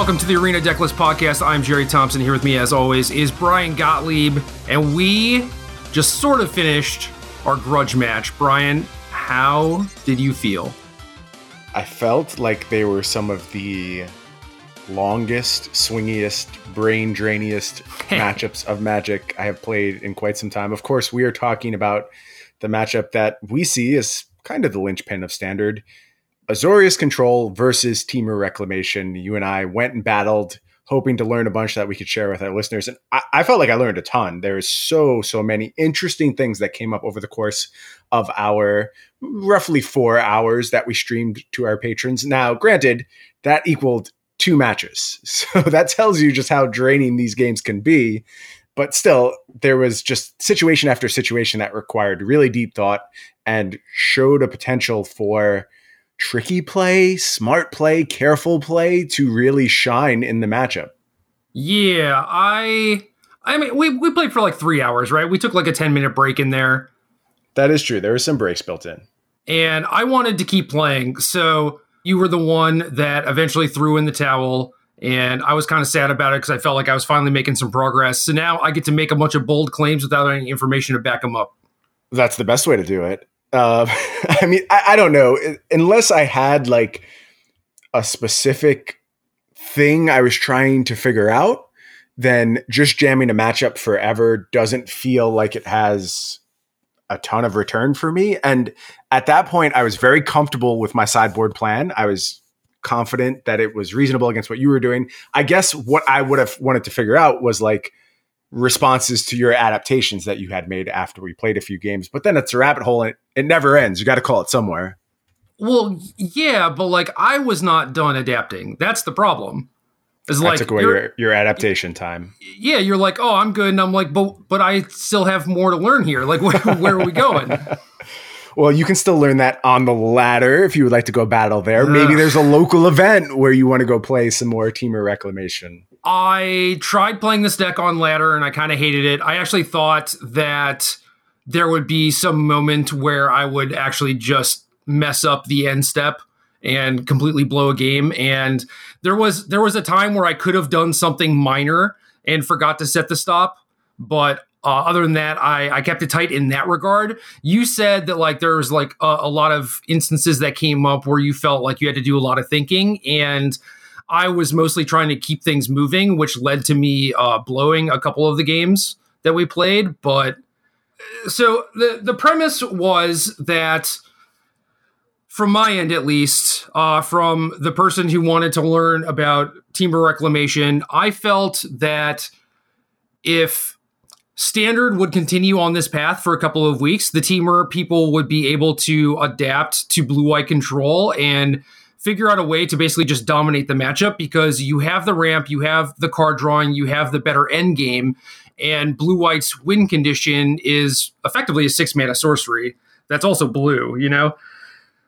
Welcome to the Arena Decklist podcast. I'm Jerry Thompson. Here with me, as always, is Brian Gottlieb, and we just sort of finished our grudge match. Brian, how did you feel? I felt like they were some of the longest, swingiest, brain drainiest matchups of Magic I have played in quite some time. Of course, we are talking about the matchup that we see as kind of the linchpin of standard Azorius Control versus Temur Reclamation. You and I went and battled, hoping to learn a bunch that we could share with our listeners. And I, I felt like I learned a ton. There's so, so many interesting things that came up over the course of our roughly four hours that we streamed to our patrons. Now, granted, that equaled two matches. So that tells you just how draining these games can be. But still, there was just situation after situation that required really deep thought and showed a potential for tricky play, smart play, careful play to really shine in the matchup. Yeah, I I mean we we played for like 3 hours, right? We took like a 10 minute break in there. That is true. There were some breaks built in. And I wanted to keep playing. So you were the one that eventually threw in the towel and I was kind of sad about it because I felt like I was finally making some progress. So now I get to make a bunch of bold claims without any information to back them up. That's the best way to do it. Uh, I mean, I, I don't know. Unless I had like a specific thing I was trying to figure out, then just jamming a matchup forever doesn't feel like it has a ton of return for me. And at that point, I was very comfortable with my sideboard plan. I was confident that it was reasonable against what you were doing. I guess what I would have wanted to figure out was like, responses to your adaptations that you had made after we played a few games. But then it's a rabbit hole and it never ends. You got to call it somewhere. Well, yeah, but like I was not done adapting. That's the problem. It's like took away your, your adaptation time. Yeah, you're like, oh, I'm good, and I'm like, but but I still have more to learn here. Like, where, where are we going? well, you can still learn that on the ladder if you would like to go battle there. Maybe there's a local event where you want to go play some more Temur Reclamation. I tried playing this deck on ladder and I kind of hated it. I actually thought that there would be some moment where I would actually just mess up the end step and completely blow a game. And there was there was a time where I could have done something minor and forgot to set the stop. But uh, other than that I, I kept it tight in that regard. You said that like there was like a, a lot of instances that came up where you felt like you had to do a lot of thinking and I was mostly trying to keep things moving, which led to me uh, blowing a couple of the games that we played. But so the the premise was that, from my end at least, uh, from the person who wanted to learn about Temur Reclamation, I felt that if standard would continue on this path for a couple of weeks, the Temur people would be able to adapt to blue white control and figure out a way to basically just dominate the matchup because you have the ramp, you have the card drawing, you have the better end game, and blue white's win condition is effectively a six mana sorcery. That's also blue, you know?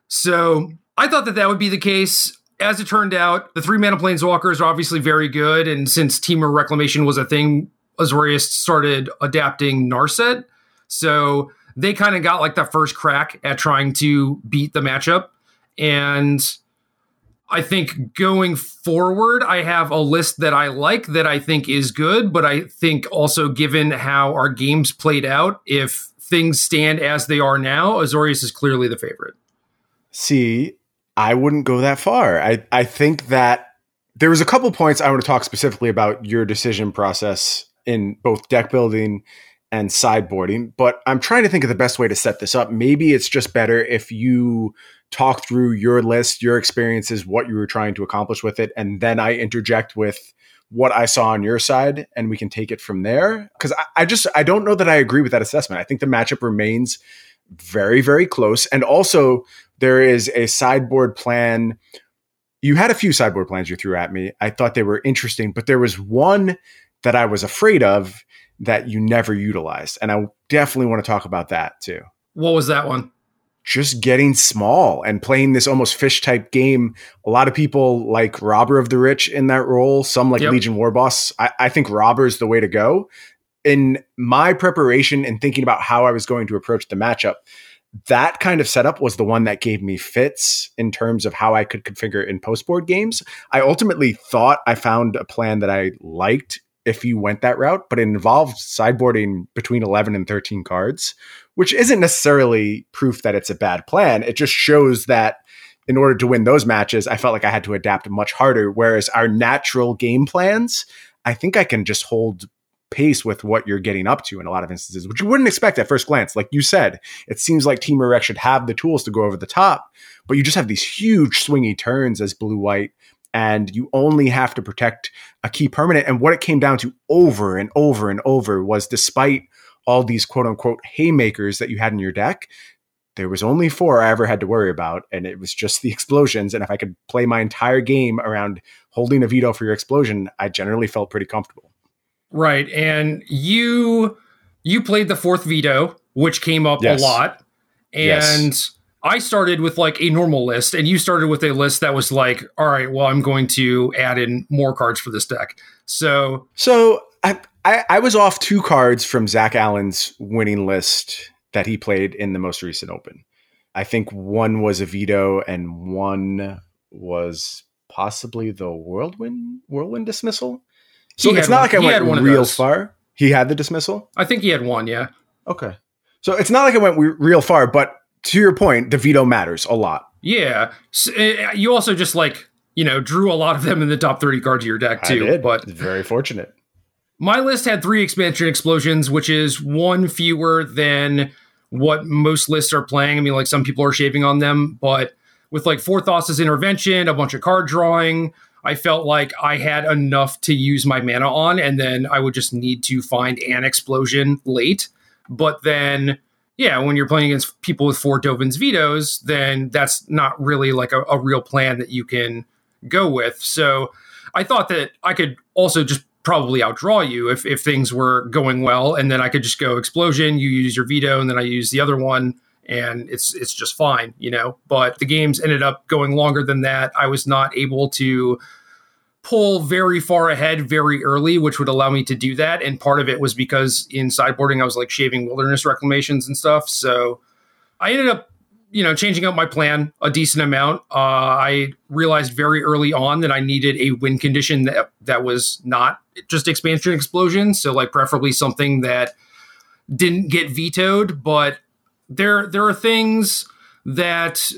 So I thought that that would be the case. As it turned out, the three mana planeswalkers are obviously very good. And since Temur Reclamation was a thing, Azorius started adapting Narset. So they kind of got like the first crack at trying to beat the matchup. And I think going forward, I have a list that I like that I think is good, but I think also given how our games played out, if things stand as they are now, Azorius is clearly the favorite. See, I wouldn't go that far. I, I think that there was a couple points I want to talk specifically about your decision process in both deck building and sideboarding, but I'm trying to think of the best way to set this up. Maybe it's just better if you talk through your list, your experiences, what you were trying to accomplish with it, and then I interject with what I saw on your side, and we can take it from there. Because I, I, just I don't know that I agree with that assessment. I think the matchup remains very very close, and also there is a sideboard plan. You had a few sideboard plans you threw at me. I thought they were interesting, but there was one that I was afraid of that you never utilized, and I definitely want to talk about that too. What was that one? Just getting small and playing this almost fish type game. A lot of people like Robber of the Rich in that role. Some like yep. Legion Warboss. I, I think Robber is the way to go. In my preparation and thinking about how I was going to approach the matchup, that kind of setup was the one that gave me fits in terms of how I could configure in post board games. I ultimately thought I found a plan that I liked if you went that route, but it involved sideboarding between 11 and 13 cards, which isn't necessarily proof that it's a bad plan. It just shows that in order to win those matches, I felt like I had to adapt much harder. Whereas our natural game plans, I think I can just hold pace with what you're getting up to in a lot of instances, which you wouldn't expect at first glance. Like you said, it seems like Temur Rec should have the tools to go over the top, but you just have these huge swingy turns as blue white, and you only have to protect a key permanent. And what it came down to over and over and over was despite all these quote unquote haymakers that you had in your deck, there was only four I ever had to worry about, and it was just the explosions. And if I could play my entire game around holding a veto for your explosion, I generally felt pretty comfortable. Right. And you you played the fourth veto, which came up yes. a lot. And yes. I started with like a normal list, and you started with a list that was like, all right, well, I'm going to add in more cards for this deck. So So I I, I was off two cards from Zach Allen's winning list that he played in the most recent open. I think one was a veto and one was possibly the whirlwind whirlwind dismissal. So it's not one. like I he went real far. He had the dismissal. I think he had one. Yeah. Okay. So it's not like I went real far, but to your point, the veto matters a lot. Yeah. So, uh, you also just like you know drew a lot of them in the top thirty cards of your deck too. But very fortunate. My list had three expansion explosions, which is one fewer than what most lists are playing. I mean, like some people are shaving on them, but with like four Thassa's intervention, a bunch of card drawing, I felt like I had enough to use my mana on, and then I would just need to find an explosion late. But then, yeah, when you're playing against people with four Dovin's vetoes, then that's not really like a, a real plan that you can go with. So I thought that I could also just probably outdraw you if, if things were going well, and then I could just go explosion, you use your veto, and then I use the other one and it's it's just fine, you know. But the games ended up going longer than that. I was not able to pull very far ahead very early, which would allow me to do that. And part of it was because in sideboarding, I was like shaving wilderness reclamations and stuff. So I ended up, you know, changing up my plan a decent amount. Uh, I realized very early on that I needed a win condition that that was not just expansion explosion. So like preferably something that didn't get vetoed, but there there are things that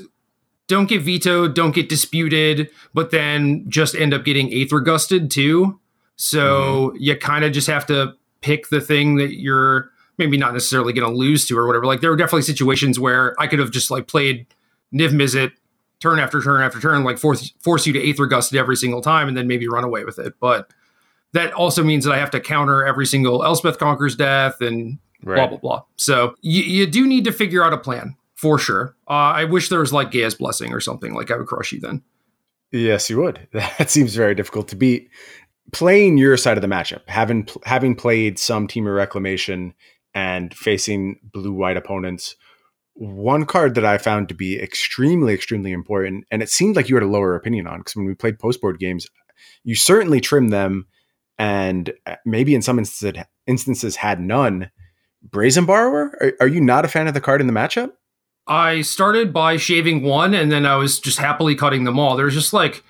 don't get vetoed, don't get disputed, but then just end up getting aether gusted too. So mm-hmm. you kind of just have to pick the thing that you're maybe not necessarily going to lose to or whatever. Like there were definitely situations where I could have just like played Niv Mizzet turn after turn after turn, like force force you to aether gusted every single time, and then maybe run away with it. But that also means that I have to counter every single Elspeth conquers death and right. blah blah blah. So you, you do need to figure out a plan for sure. Uh, I wish there was like Gaea's blessing or something. Like I would crush you then. Yes, you would. That seems very difficult to beat. Playing your side of the matchup, having having played some Temur Reclamation and facing blue white opponents, one card that I found to be extremely extremely important, and it seemed like you had a lower opinion on because when we played post board games, you certainly trimmed them, and uh, maybe in some instances instances had none Brazen Borrower? Are, are, you not a fan of the card in the matchup? I started by shaving one and then I was just happily cutting them all. There's just like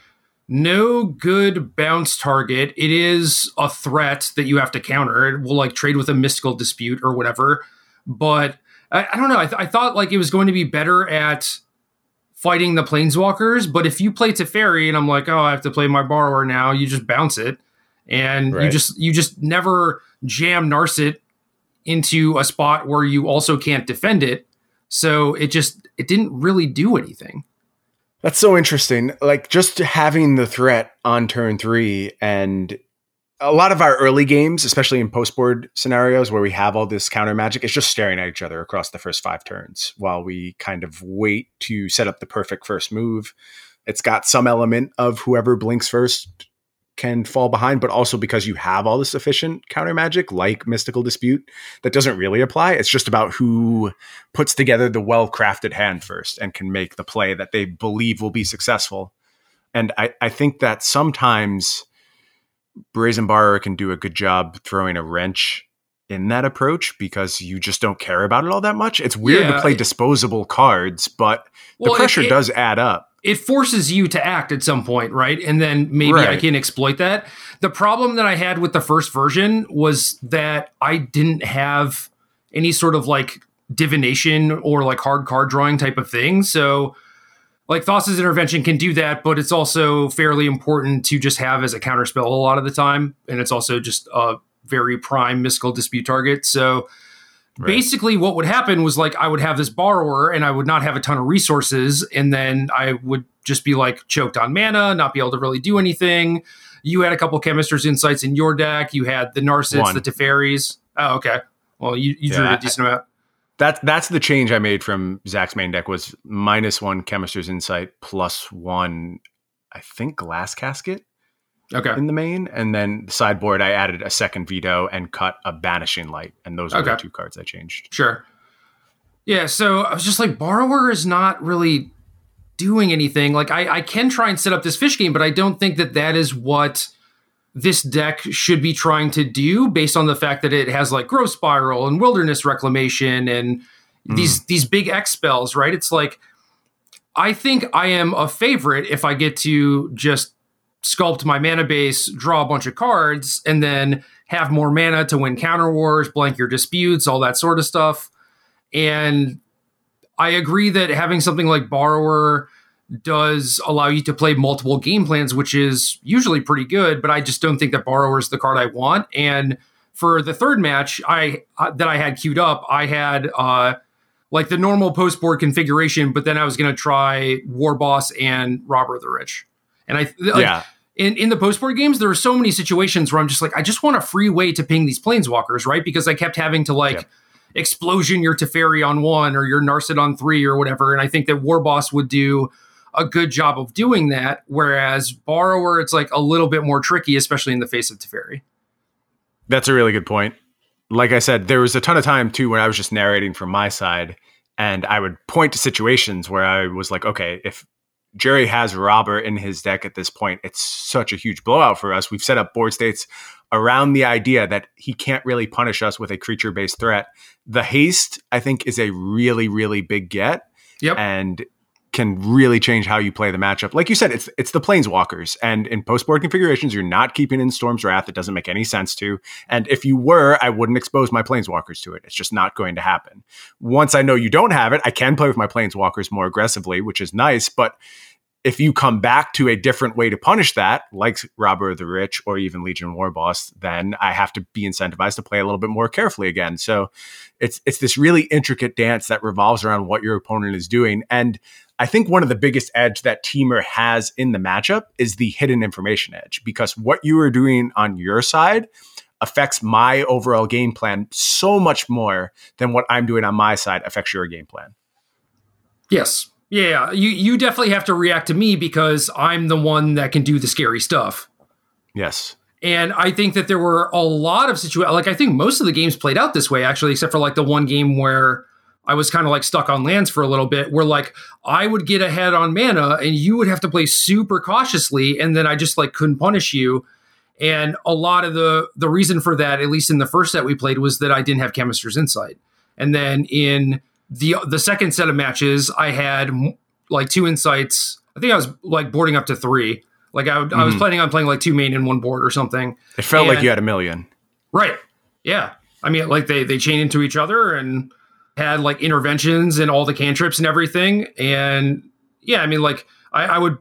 no good bounce target. It is a threat that you have to counter. It will like trade with a mystical dispute or whatever. But I, I don't know. I, th- I thought like it was going to be better at fighting the planeswalkers. But if you play Teferi and I'm like, oh, I have to play my borrower now, you just bounce it. And right. you just you just never jam Narset into a spot where you also can't defend it. So it just it didn't really do anything. That's so interesting. Like just having the threat on turn 3 and a lot of our early games, especially in post board scenarios where we have all this counter magic, it's just staring at each other across the first five turns while we kind of wait to set up the perfect first move. It's got some element of whoever blinks first can fall behind, but also because you have all this efficient counter magic like Mystical Dispute that doesn't really apply. It's just about who puts together the well crafted hand first and can make the play that they believe will be successful. And I, I think that sometimes Brazen Borrower can do a good job throwing a wrench in that approach because you just don't care about it all that much. It's weird yeah, to play it, disposable cards, but the pressure it, does add up. It forces you to act at some point, right? And then maybe right. I can exploit that. The problem that I had with the first version was that I didn't have any sort of like divination or like hard card drawing type of thing. So like Thassa's intervention can do that, but it's also fairly important to just have as a counterspell a lot of the time. And it's also just a very prime mystical dispute target. So right. basically what would happen was like I would have this borrower and I would not have a ton of resources, and then I would just be like choked on mana, not be able to really do anything. You had a couple chemisters insights in your deck. You had the Narsets, the Teferis. Oh, okay. Well, you, you yeah, drew a decent amount. That's that's the change I made from Zach's main deck was minus one Chemister's Insight plus one, I think Glass Casket. Okay. In the main, and then the sideboard, I added a second veto and cut a banishing light, and those are okay. the two cards I changed. Sure. Yeah, so I was just like, borrower is not really doing anything. Like, I, I can try and set up this fish game, but I don't think that that is what this deck should be trying to do based on the fact that it has like growth spiral and wilderness reclamation and mm. these these big X spells, right? It's like I think I am a favorite if I get to just sculpt my mana base, draw a bunch of cards, and then have more mana to win counter wars, blank your disputes, all that sort of stuff. And I agree that having something like borrower does allow you to play multiple game plans, which is usually pretty good. But I just don't think that Borrower is the card I want. And for the third match, I uh, that I had queued up, I had uh, like the normal post board configuration, but then I was going to try War Boss and Robber the Rich. And I yeah. In, in the post board games, there are so many situations where I'm just like, I just want a free way to ping these planeswalkers, right? Because I kept having to like yep. explosion your Teferi on one or your Narset on three or whatever. And I think that War Boss would do a good job of doing that. Whereas borrower, it's like a little bit more tricky, especially in the face of Teferi. That's a really good point. Like I said, there was a ton of time too when I was just narrating from my side, and I would point to situations where I was like, okay, if Jerry has Robber in his deck at this point, it's such a huge blowout for us. We've set up board states around the idea that he can't really punish us with a creature based threat. The haste, I think, is a really, really big get. Yep. And can really change how you play the matchup. Like you said, it's it's the planeswalkers, and in post board configurations, you're not keeping in Storm's Wrath. It doesn't make any sense to. And if you were, I wouldn't expose my planeswalkers to it. It's just not going to happen. Once I know you don't have it, I can play with my planeswalkers more aggressively, which is nice. But if you come back to a different way to punish that, like Robber of the Rich or even Legion War Boss, then I have to be incentivized to play a little bit more carefully again. So it's it's this really intricate dance that revolves around what your opponent is doing. And I think one of the biggest edge that Temur has in the matchup is the hidden information edge because what you are doing on your side affects my overall game plan so much more than what I'm doing on my side affects your game plan. Yes. Yeah, you you definitely have to react to me because I'm the one that can do the scary stuff. Yes. And I think that there were a lot of situations like I think most of the games played out this way actually except for like the one game where I was kind of like stuck on lands for a little bit where like I would get ahead on mana and you would have to play super cautiously and then I just like couldn't punish you. And a lot of the the reason for that, at least in the first set we played, was that I didn't have Chemister's Insight. And then in the the second set of matches, I had like two insights. I think I was like boarding up to three. Like I, mm-hmm. I was mm-hmm. planning on playing like two main and one board or something. It felt and, like you had a million. Right. Yeah. I mean, like they they chain into each other and had like interventions and all the cantrips and everything. And yeah, I mean, like I, I would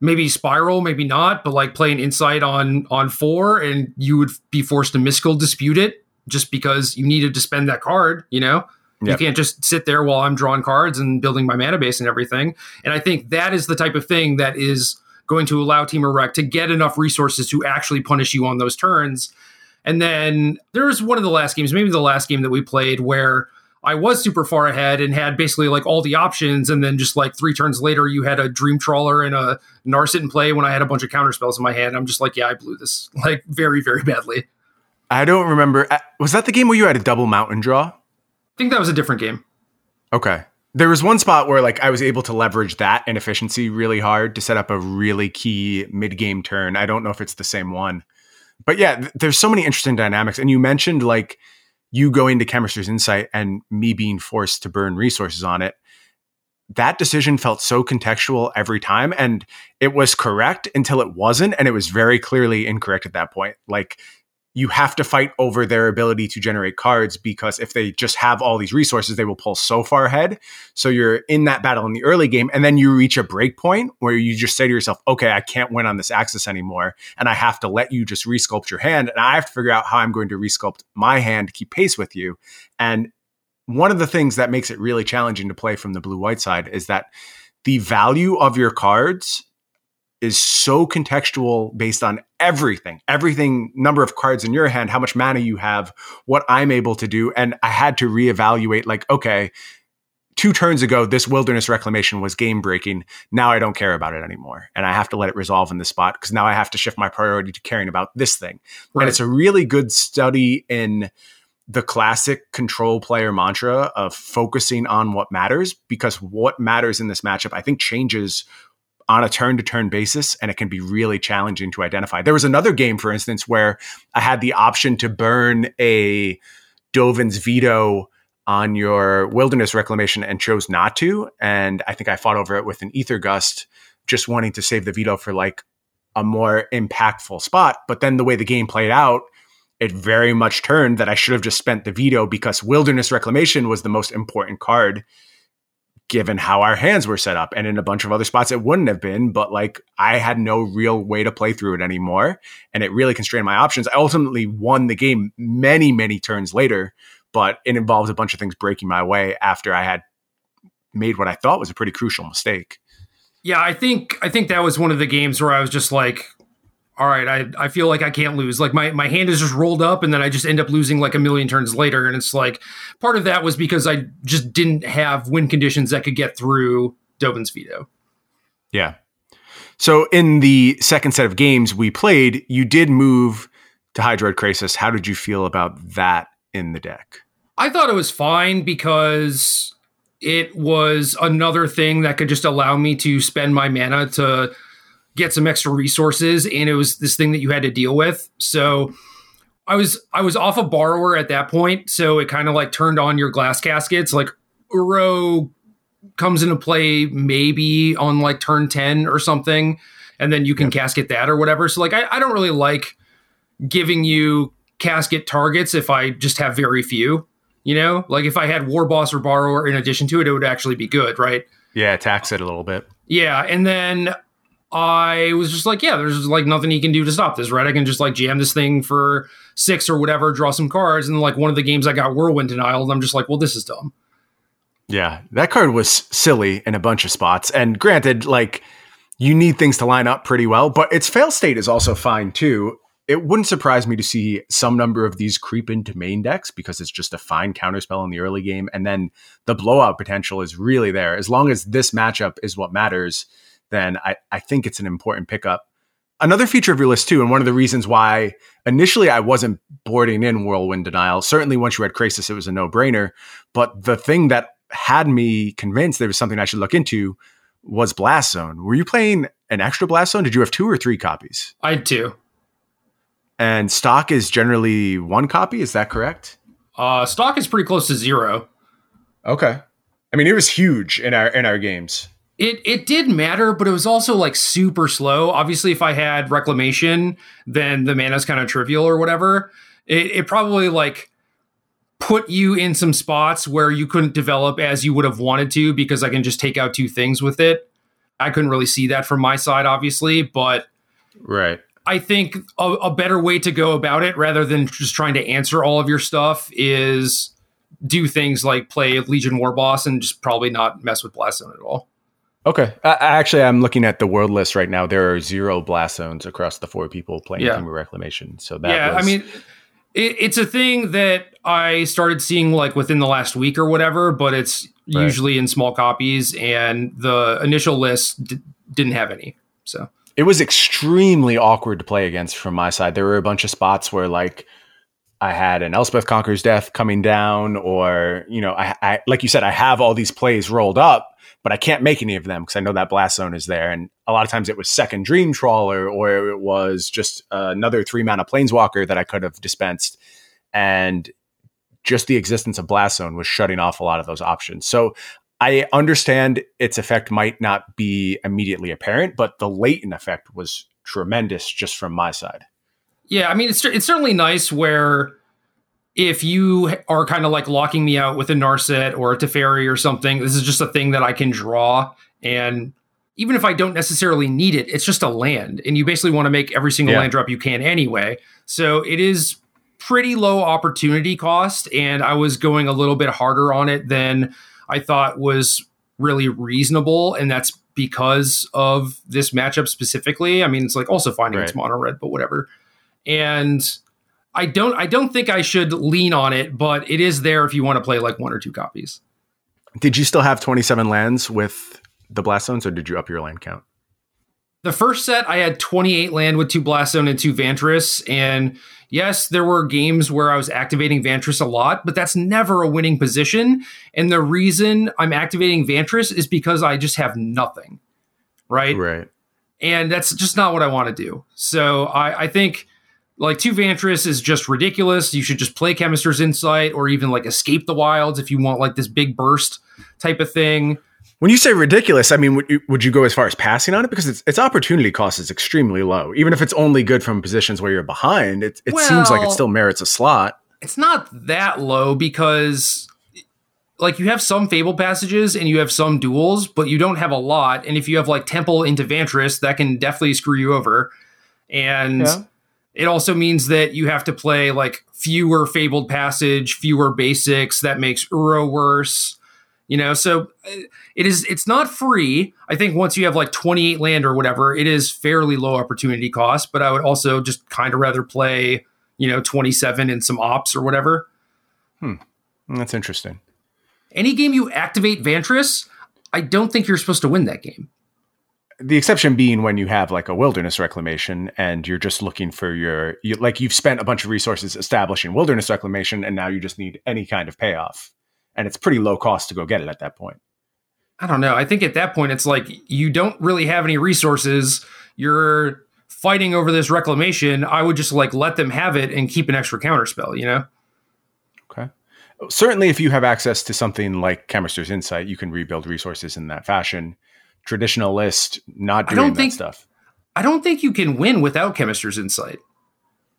maybe spiral, maybe not, but like play an insight on on four, and you would be forced to mystical dispute it just because you needed to spend that card. You know, yep. you can't just sit there while I'm drawing cards and building my mana base and everything. And I think that is the type of thing that is going to allow Temur Rec to get enough resources to actually punish you on those turns. And then there's one of the last games, maybe the last game that we played where I was super far ahead and had basically like all the options, and then just like three turns later, you had a Dream Trawler and a Narset in play when I had a bunch of counter spells in my hand. I'm just like, yeah, I blew this like very, very badly. I don't remember. Was that the game where you had a double mountain draw? Think that was a different game. Okay. There was one spot where like I was able to leverage that inefficiency really hard to set up a really key mid game turn. I don't know if it's the same one. But yeah, th- there's so many interesting dynamics. And you mentioned like you going to Chemist's Insight and me being forced to burn resources on it, that decision felt so contextual every time. And it was correct until it wasn't. And it was very clearly incorrect at that point. Like you have to fight over their ability to generate cards because if they just have all these resources, they will pull so far ahead. So you're in that battle in the early game, and then you reach a break point where you just say to yourself, okay, I can't win on this axis anymore. And I have to let you just resculpt your hand. And I have to figure out how I'm going to resculpt my hand to keep pace with you. And one of the things that makes it really challenging to play from the blue white side is that the value of your cards is so contextual based on everything everything number of cards in your hand how much mana you have what i'm able to do. And i had to reevaluate like okay two turns ago this wilderness reclamation was game breaking. Now i don't care about it anymore. And i have to let it resolve in the spot because now i have to shift my priority to caring about this thing. Right. and it's a really good study in the classic control player mantra of focusing on what matters because what matters in this matchup i think changes on a turn to turn basis, and it can be really challenging to identify. There was another game, for instance, where I had the option to burn a Dovin's veto on your wilderness reclamation and chose not to. And I think I fought over it with an Aether Gust, just wanting to save the veto for like a more impactful spot. But then the way the game played out, it very much turned that I should have just spent the veto because wilderness reclamation was the most important card given how our hands were set up. And in a bunch of other spots, it wouldn't have been, but like I had no real way to play through it anymore. And it really constrained my options. I ultimately won the game many, many turns later, but it involves a bunch of things breaking my way after I had made what I thought was a pretty crucial mistake. Yeah, I think I think that was one of the games where I was just like, all right, I, I feel like I can't lose. Like my, my hand is just rolled up and then I just end up losing like a million turns later. And it's like part of that was because I just didn't have win conditions that could get through Dovin's veto. Yeah. So in the second set of games we played, you did move to Hydroid Krasis. How did you feel about that in the deck? I thought it was fine because it was another thing that could just allow me to spend my mana to get some extra resources and it was this thing that you had to deal with. So i was i was off a borrower at that point so it kind of like turned on your glass caskets like uro comes into play maybe on like turn 10 or something and then you can yep. casket that or whatever. So like I, I don't really like giving you casket targets if i just have very few you know? Like if i had war boss or borrower in addition to it it would actually be good right? Yeah tax it a little bit. Yeah and then I was just like, yeah, there's like nothing he can do to stop this, right? I can just like jam this thing for six or whatever, draw some cards, and like one of the games I got whirlwind denial, and I'm just like, well, this is dumb. Yeah, that card was silly in a bunch of spots, and granted, like you need things to line up pretty well, but its fail state is also fine too. It wouldn't surprise me to see some number of these creep into main decks because it's just a fine counterspell in the early game, and then the blowout potential is really there. As long as this matchup is what matters then I, I think it's an important pickup. Another feature of your list, too, and one of the reasons why initially I wasn't boarding in Whirlwind Denial, certainly once you had Krasis, it was a no brainer. But the thing that had me convinced there was something I should look into was Blast Zone. Were you playing an extra Blast Zone? Did you have two or three copies? I had two. And stock is generally one copy. Is that correct? Uh, stock is pretty close to zero. Okay. I mean, it was huge in our in our games. It it did matter, but it was also like super slow. Obviously, if I had reclamation, then the mana's kind of trivial or whatever. It, it probably like put you in some spots where you couldn't develop as you would have wanted to because I can just take out two things with it. I couldn't really see that from my side, obviously, but right. I think a, a better way to go about it, rather than just trying to answer all of your stuff, is do things like play Legion War Boss and just probably not mess with Blast Zone at all. Okay. I, actually, I'm looking at the world list right now. There are zero blast zones across the four people playing yeah. Reclamation. So that yeah, was... I mean, it, it's a thing that I started seeing like within the last week or whatever, but it's right. usually in small copies, and the initial list d- didn't have any. So it was extremely awkward to play against from my side. There were a bunch of spots where like I had an Elspeth Conquers Death coming down, or you know, I, I like you said, I have all these plays rolled up but I can't make any of them because I know that blast zone is there. And a lot of times it was second dream trawler or it was just another three mana planeswalker that I could have dispensed. And just the existence of Blast Zone was shutting off a lot of those options. So I understand its effect might not be immediately apparent, but the latent effect was tremendous just from my side. Yeah, I mean, it's it's certainly nice where if you are kind of like locking me out with a Narset or a Teferi or something, this is just a thing that I can draw. And even if I don't necessarily need it, it's just a land. And you basically want to make every single yeah. land drop you can anyway. So it is pretty low opportunity cost. And I was going a little bit harder on it than I thought was really reasonable. And that's because of this matchup specifically. I mean, it's like also finding right. it's mono red, but whatever. And I don't I don't think I should lean on it, but it is there if you want to play like one or two copies. Did you still have 27 lands with the blast zones or did you up your land count? The first set I had 28 land with two blast zone and two Vantress and yes, there were games where I was activating Vantress a lot, but that's never a winning position. And the reason I'm activating Vantress is because I just have nothing. Right. Right. And that's just not what I want to do. So I, I think like two Vantress is just ridiculous. You should just play Chemist's Insight or even like escape the wilds if you want like this big burst type of thing. When you say ridiculous, I mean, would you, would you go as far as passing on it? Because its, its opportunity cost is extremely low. Even if it's only good from positions where you're behind, it, it well, seems like it still merits a slot. It's not that low because, like, you have some Fable passages and you have some duels, but you don't have a lot. And if you have, like, Temple into Vantress, that can definitely screw you over. And yeah. It also means that you have to play, like, fewer Fabled Passage, fewer basics. That makes Uro worse. You know so uh, it is it's not free. I think once you have like 28 land or whatever it is fairly low opportunity cost but i would also just kind of rather play you know 27 in some Opts or whatever. Hmm. That's interesting. Any game you activate vantress i don't think you're supposed to win that game the exception being when you have like a wilderness reclamation and you're just looking for your you, like you've spent a bunch of resources establishing wilderness reclamation and now you just need any kind of payoff and it's pretty low cost to go get it at that point. I don't know. I think at that point it's like you don't really have any resources. You're fighting over this reclamation. I would just like let them have it and keep an extra counter spell, you know? Okay. Certainly if you have access to something like Chemist's Insight, you can rebuild resources in that fashion. Traditional list, not doing that think, stuff. I don't think you can win without Chemist's Insight.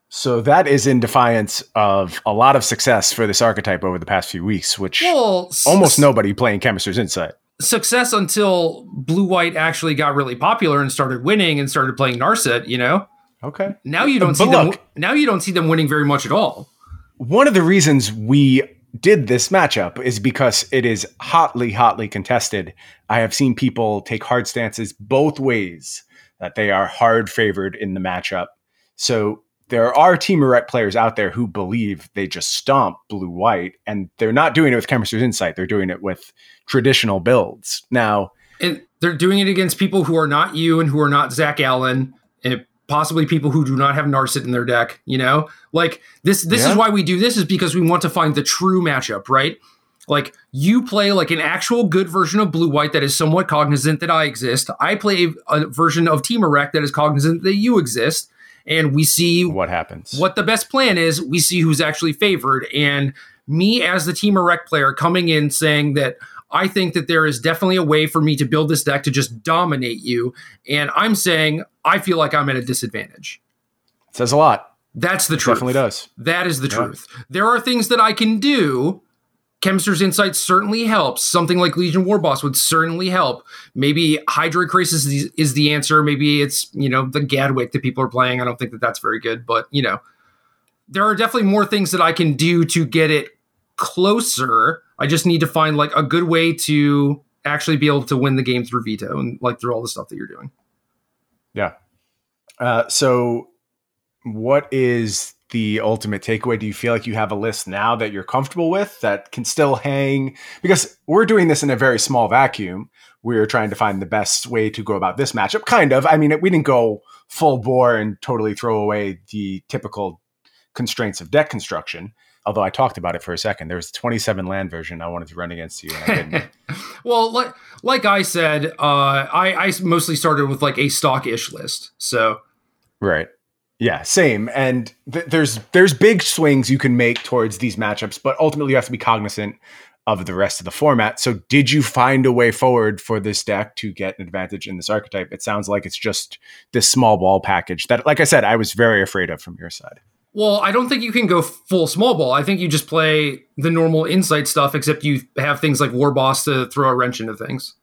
So that is in defiance of a lot of success for this archetype over the past few weeks, which well, almost s- nobody playing Chemist's Insight. Success until Blue White actually got really popular and started winning and started playing Narset, you know? Okay. Now you don't but see look, them now you don't see them winning very much at all. One of the reasons we did this matchup is because it is hotly, hotly contested. I have seen people take hard stances both ways that they are hard favored in the matchup. So there are Temur Rec players out there who believe they just stomp blue white, and they're not doing it with Chemist's Insight. They're doing it with traditional builds. Now, and they're doing it against people who are not you and who are not Zach Allen, and possibly people who do not have Narset in their deck. You know, like this. This yeah. is why we do this is because we want to find the true matchup, right? Like you play like an actual good version of blue white that is somewhat cognizant that I exist. I play a version of Temur Rec that is cognizant that you exist and we see what happens. What the best plan is, we see who's actually favored. And me as the Temur Rec player coming in saying that I think that there is definitely a way for me to build this deck to just dominate you. And I'm saying I feel like I'm at a disadvantage. It says a lot. That's the it truth. Definitely does. That is the yeah. truth. There are things that I can do Chemist's Insight certainly helps. Something like Legion War Boss would certainly help. Maybe Hydroid Krasis is, is the answer. Maybe it's, you know, the Gadwick that people are playing. I don't think that that's very good, but, you know, there are definitely more things that I can do to get it closer. I just need to find like a good way to actually be able to win the game through veto and like through all the stuff that you're doing. Yeah. Uh, so what is the ultimate takeaway? Do you feel like you have a list now that you're comfortable with that can still hang? Because we're doing this in a very small vacuum. We're trying to find the best way to go about this matchup. Kind of. I mean, we didn't go full bore and totally throw away the typical constraints of deck construction. Although I talked about it for a second, there was a 27 land version I wanted to run against you, and I didn't. well, like like I said, uh, I I mostly started with like a stock ish list. So right Yeah, same. And th- there's there's big swings you can make towards these matchups, but ultimately you have to be cognizant of the rest of the format. So, did you find a way forward for this deck to get an advantage in this archetype? It sounds like it's just this small ball package that, like I said, I was very afraid of from your side. Well, I don't think you can go full small ball. I think you just play the normal insight stuff, except you have things like War Boss to throw a wrench into things.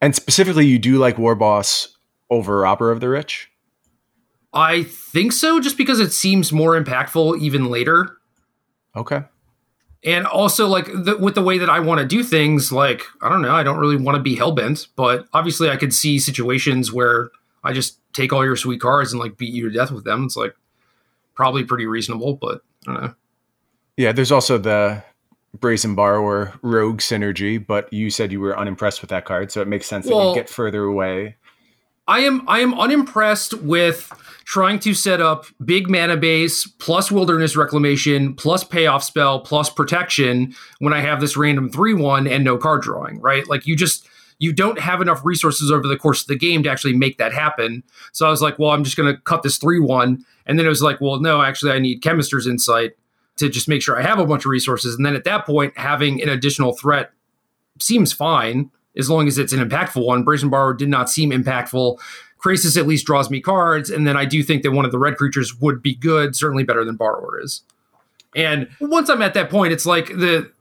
And specifically, you do like War Boss over Robber of the Rich? I think so, just because it seems more impactful even later. Okay and also like the, with the way that I want to do things, like I don't know, I don't really want to be hellbent, but obviously I could see situations where I just take all your sweet cards and like beat you to death with them. It's like probably pretty reasonable, but I don't know. Yeah, there's also the brazen borrower rogue synergy, but you said you were unimpressed with that card, so it makes sense well, that you get further away. I am I am unimpressed with trying to set up big mana base plus wilderness reclamation plus payoff spell plus protection when I have this random 3 1 and no card drawing, right? Like you just you don't have enough resources over the course of the game to actually make that happen. So I was like, well, I'm just going to cut this 3 1. And then it was like, well, no, actually, I need Chemister's Insight to just make sure I have a bunch of resources. And then at that point, having an additional threat seems fine as long as it's an impactful one. Brazen Borrower did not seem impactful. Krasis at least draws me cards, and then I do think that one of the red creatures would be good, certainly better than Borrower is. And once I'm at that point, it's like the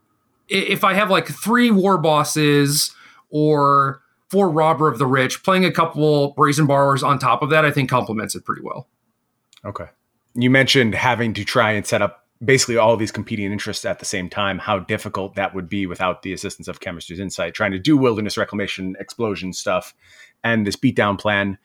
if I have like three war bosses or for robber of the rich, playing a couple brazen borrowers on top of that, I think complements it pretty well. Okay. You mentioned having to try and set up basically all these competing interests at the same time, how difficult that would be without the assistance of Chemister's Insight, trying to do wilderness reclamation explosion stuff and this beatdown plan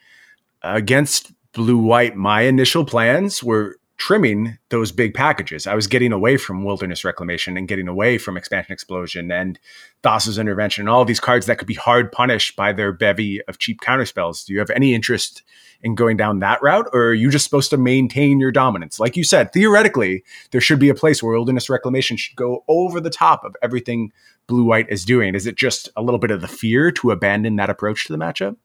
against blue white, my initial plans were trimming those big packages. I was getting away from wilderness reclamation and getting away from expansion explosion and Thassa's intervention and all these cards that could be hard punished by their bevy of cheap counterspells. Do you have any interest in going down that route, or are you just supposed to maintain your dominance? Like you said, theoretically, there should be a place where wilderness reclamation should go over the top of everything blue white is doing. Is it just a little bit of the fear to abandon that approach to the matchup?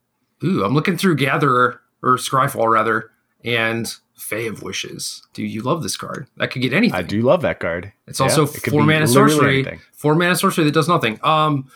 Ooh, I'm looking through Gatherer or Scryfall rather, and Fae of Wishes. Do you love this card? That could get anything. I do love that card. It's yeah, also it four mana sorcery. Four mana sorcery that does nothing. Um,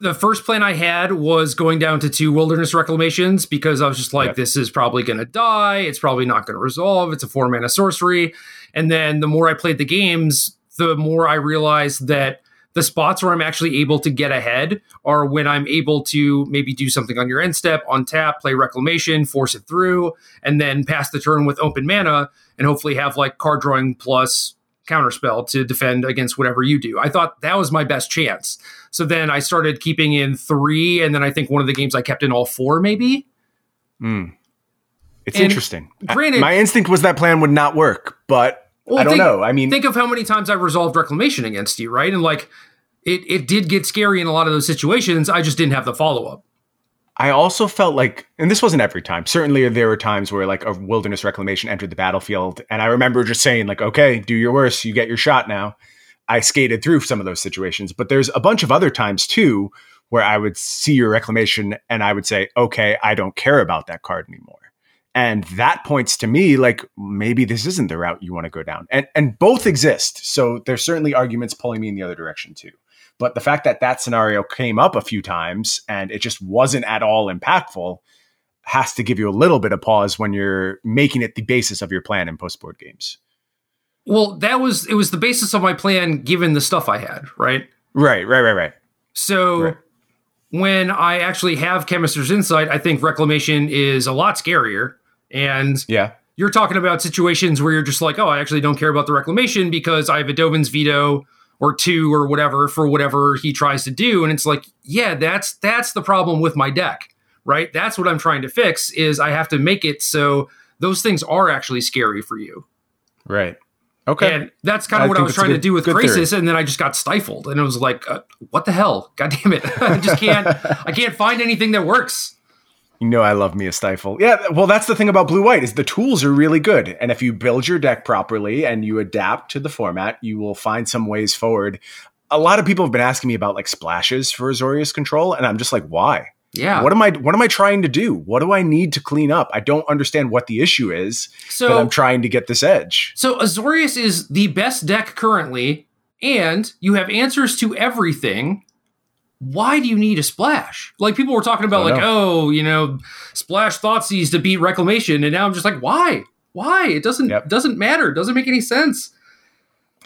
the first plan I had was going down to two wilderness reclamations because I was just like, yep. this is probably going to die. It's probably not going to resolve. It's a four mana sorcery. And then the more I played the games, the more I realized that the spots where I'm actually able to get ahead are when I'm able to maybe do something on your end step, untap, play reclamation, force it through, and then pass the turn with open mana and hopefully have like card drawing plus counterspell to defend against whatever you do. I thought that was my best chance. So then I started keeping in three, and then I think one of the games I kept in all four, maybe. Mm. It's and interesting. Granted, my instinct was that plan would not work, but well, I don't think, know. I mean, think of how many times I've resolved reclamation against you, right? And like it it did get scary in a lot of those situations. I just didn't have the follow up. I also felt like, and this wasn't every time. Certainly, there were times where like a wilderness reclamation entered the battlefield, and I remember just saying like, "Okay, do your worst. You get your shot now." I skated through some of those situations, but there's a bunch of other times too where I would see your reclamation and I would say, "Okay, I don't care about that card anymore." And that points to me like maybe this isn't the route you want to go down. And and both exist. So there's certainly arguments pulling me in the other direction too. But the fact that that scenario came up a few times and it just wasn't at all impactful has to give you a little bit of pause when you're making it the basis of your plan in post board games. Well, that was it was the basis of my plan given the stuff I had, right? Right, right, right, right. So right. when I actually have Chemist's Insight, I think Reclamation is a lot scarier. And yeah, you're talking about situations where you're just like, oh, I actually don't care about the Reclamation because I have a Dovin's veto or two or whatever for whatever he tries to do. And it's like yeah that's that's the problem with my deck right? That's what i'm trying to fix is i have to make it so those things are actually scary for you. Right. Okay. And that's kind of what i was trying good, to do with Krasis, and then i just got stifled and it was like uh, what the hell? God damn it. I just can't i can't find anything that works you know I love me a stifle. Yeah, well that's the thing about blue white is the tools are really good. And if you build your deck properly and you adapt to the format, you will find some ways forward. A lot of people have been asking me about like splashes for Azorius control and I'm just like why? Yeah. What am I what am I trying to do? What do I need to clean up? I don't understand what the issue is, so, but I'm trying to get this edge. So Azorius is the best deck currently, and you have answers to everything. Why do you need a splash? Like people were talking about, like, know. oh, you know, splash Thoughtseize to beat Reclamation, and now I'm just like, why? Why? It doesn't Yep. doesn't matter. It doesn't make any sense.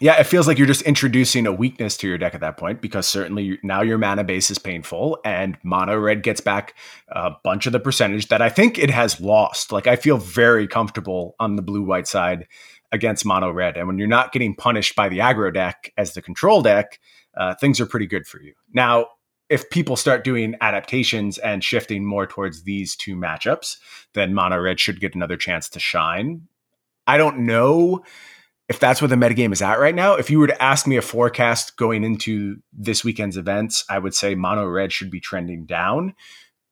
Yeah, it feels like you're just introducing a weakness to your deck at that point because certainly now your mana base is painful and mono red gets back a bunch of the percentage that I think it has lost. Like I feel very comfortable on the blue white side against mono red. And when you're not getting punished by the aggro deck as the control deck, uh, things are pretty good for you. Now, if people start doing adaptations and shifting more towards these two matchups, then mono red should get another chance to shine. I don't know if that's where the metagame is at right now, if you were to ask me a forecast going into this weekend's events, I would say mono red should be trending down.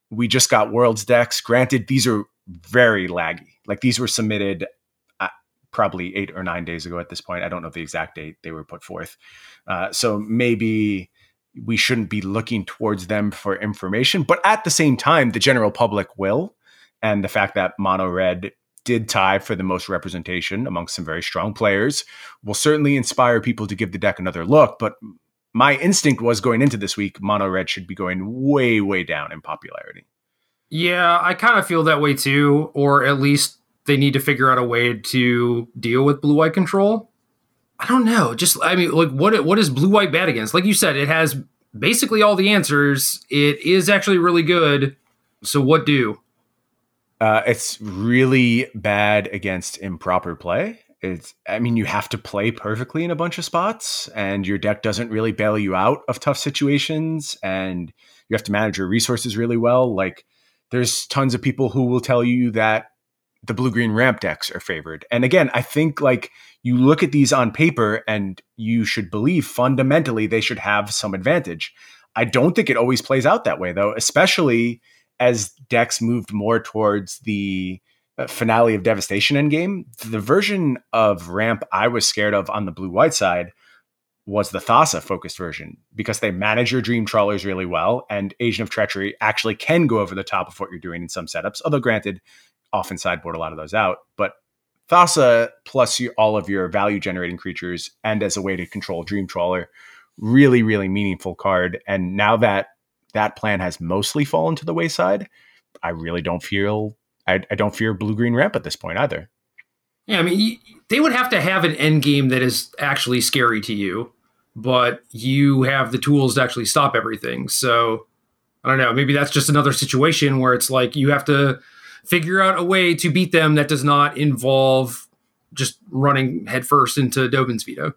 We just got worlds decks. Granted, these are very laggy. Like these were submitted uh, probably eight or nine days ago at this point. I don't know the exact date they were put forth. Uh, so maybe we shouldn't be looking towards them for information. But at the same time, the general public will. And the fact that mono red did tie for the most representation amongst some very strong players will certainly inspire people to give the deck another look. But my instinct was going into this week, mono red should be going way, way down in popularity. Yeah, I kind of feel that way too, or at least they need to figure out a way to deal with blue white control. I don't know. Just I mean, like what what is blue white bad against? Like you said, it has basically all the answers. It is actually really good. So what do? Uh, it's really bad against improper play. It's, I mean, you have to play perfectly in a bunch of spots, and your deck doesn't really bail you out of tough situations, and you have to manage your resources really well. Like, there's tons of people who will tell you that the blue green ramp decks are favored. And again, I think like you look at these on paper and you should believe fundamentally they should have some advantage. I don't think it always plays out that way though, especially as decks moved more towards the uh, finale of devastation endgame. The version of ramp I was scared of on the blue white side was the Thassa focused version because they manage your dream trawlers really well and Agent of Treachery actually can go over the top of what you're doing in some setups. Although granted, often sideboard a lot of those out. But Thassa plus you, all of your value generating creatures and as a way to control Dream Trawler, really, really meaningful card. And now that that plan has mostly fallen to the wayside, I really don't feel I, I don't fear blue green ramp at this point either. Yeah, I mean, they would have to have an end game that is actually scary to you, but you have the tools to actually stop everything. So I don't know. Maybe that's just another situation where it's like you have to figure out a way to beat them that does not involve just running headfirst into Dovin's veto.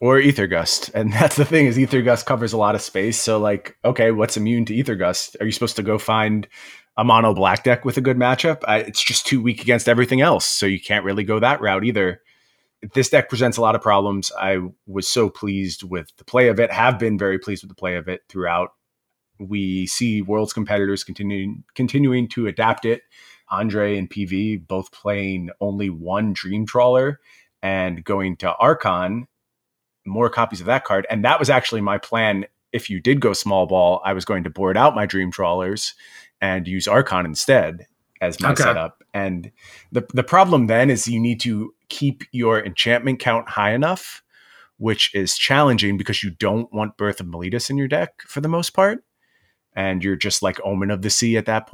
Or Aether Gust. And that's the thing is Aether Gust covers a lot of space. So like, okay, what's immune to Aether Gust? Are you supposed to go find a mono black deck with a good matchup? I, it's just too weak against everything else. So you can't really go that route either. This deck presents a lot of problems. I was so pleased with the play of it, have been very pleased with the play of it throughout. We see Worlds competitors continuing continuing to adapt it. Andre and PV both playing only one Dream Trawler and going to Archon, more copies of that card. And that was actually my plan. If you did go small ball, I was going to board out my Dream Trawlers and use Archon instead as my Okay. setup. And the the problem then is you need to keep your enchantment count high enough, which is challenging because you don't want Birth of Meletis in your deck for the most part. And you're just like Omen of the Sea at that.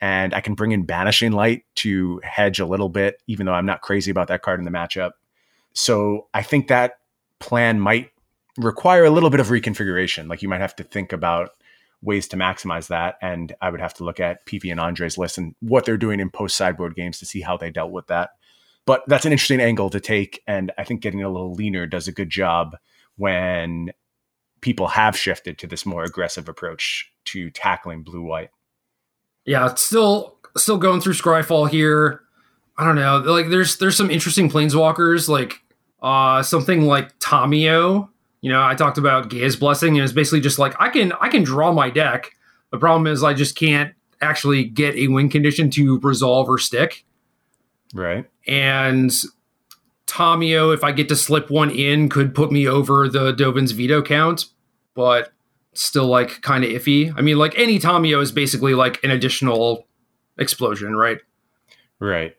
And I can bring in Banishing Light to hedge a little bit, even though I'm not crazy about that card in the matchup. So I think that plan might require a little bit of reconfiguration. Like you might have to think about ways to maximize that. And I would have to look at PV and Andre's list and what they're doing in post sideboard games to see how they dealt with that. But that's an interesting angle to take. And I think getting a little leaner does a good job when people have shifted to this more aggressive approach to tackling blue white. Yeah, it's still still going through Scryfall here. I don't know. Like there's there's some interesting planeswalkers, like uh something like Tamiyo. You know, I talked about Gaea's Blessing, and it's basically just like I can I can draw my deck. The problem is I just can't actually get a win condition to resolve or stick. Right. And Tamiyo, if I get to slip one in, could put me over the Dovin's veto count, but still like kind of iffy. I mean, like any Tamiyo is basically like an additional explosion, right? Right.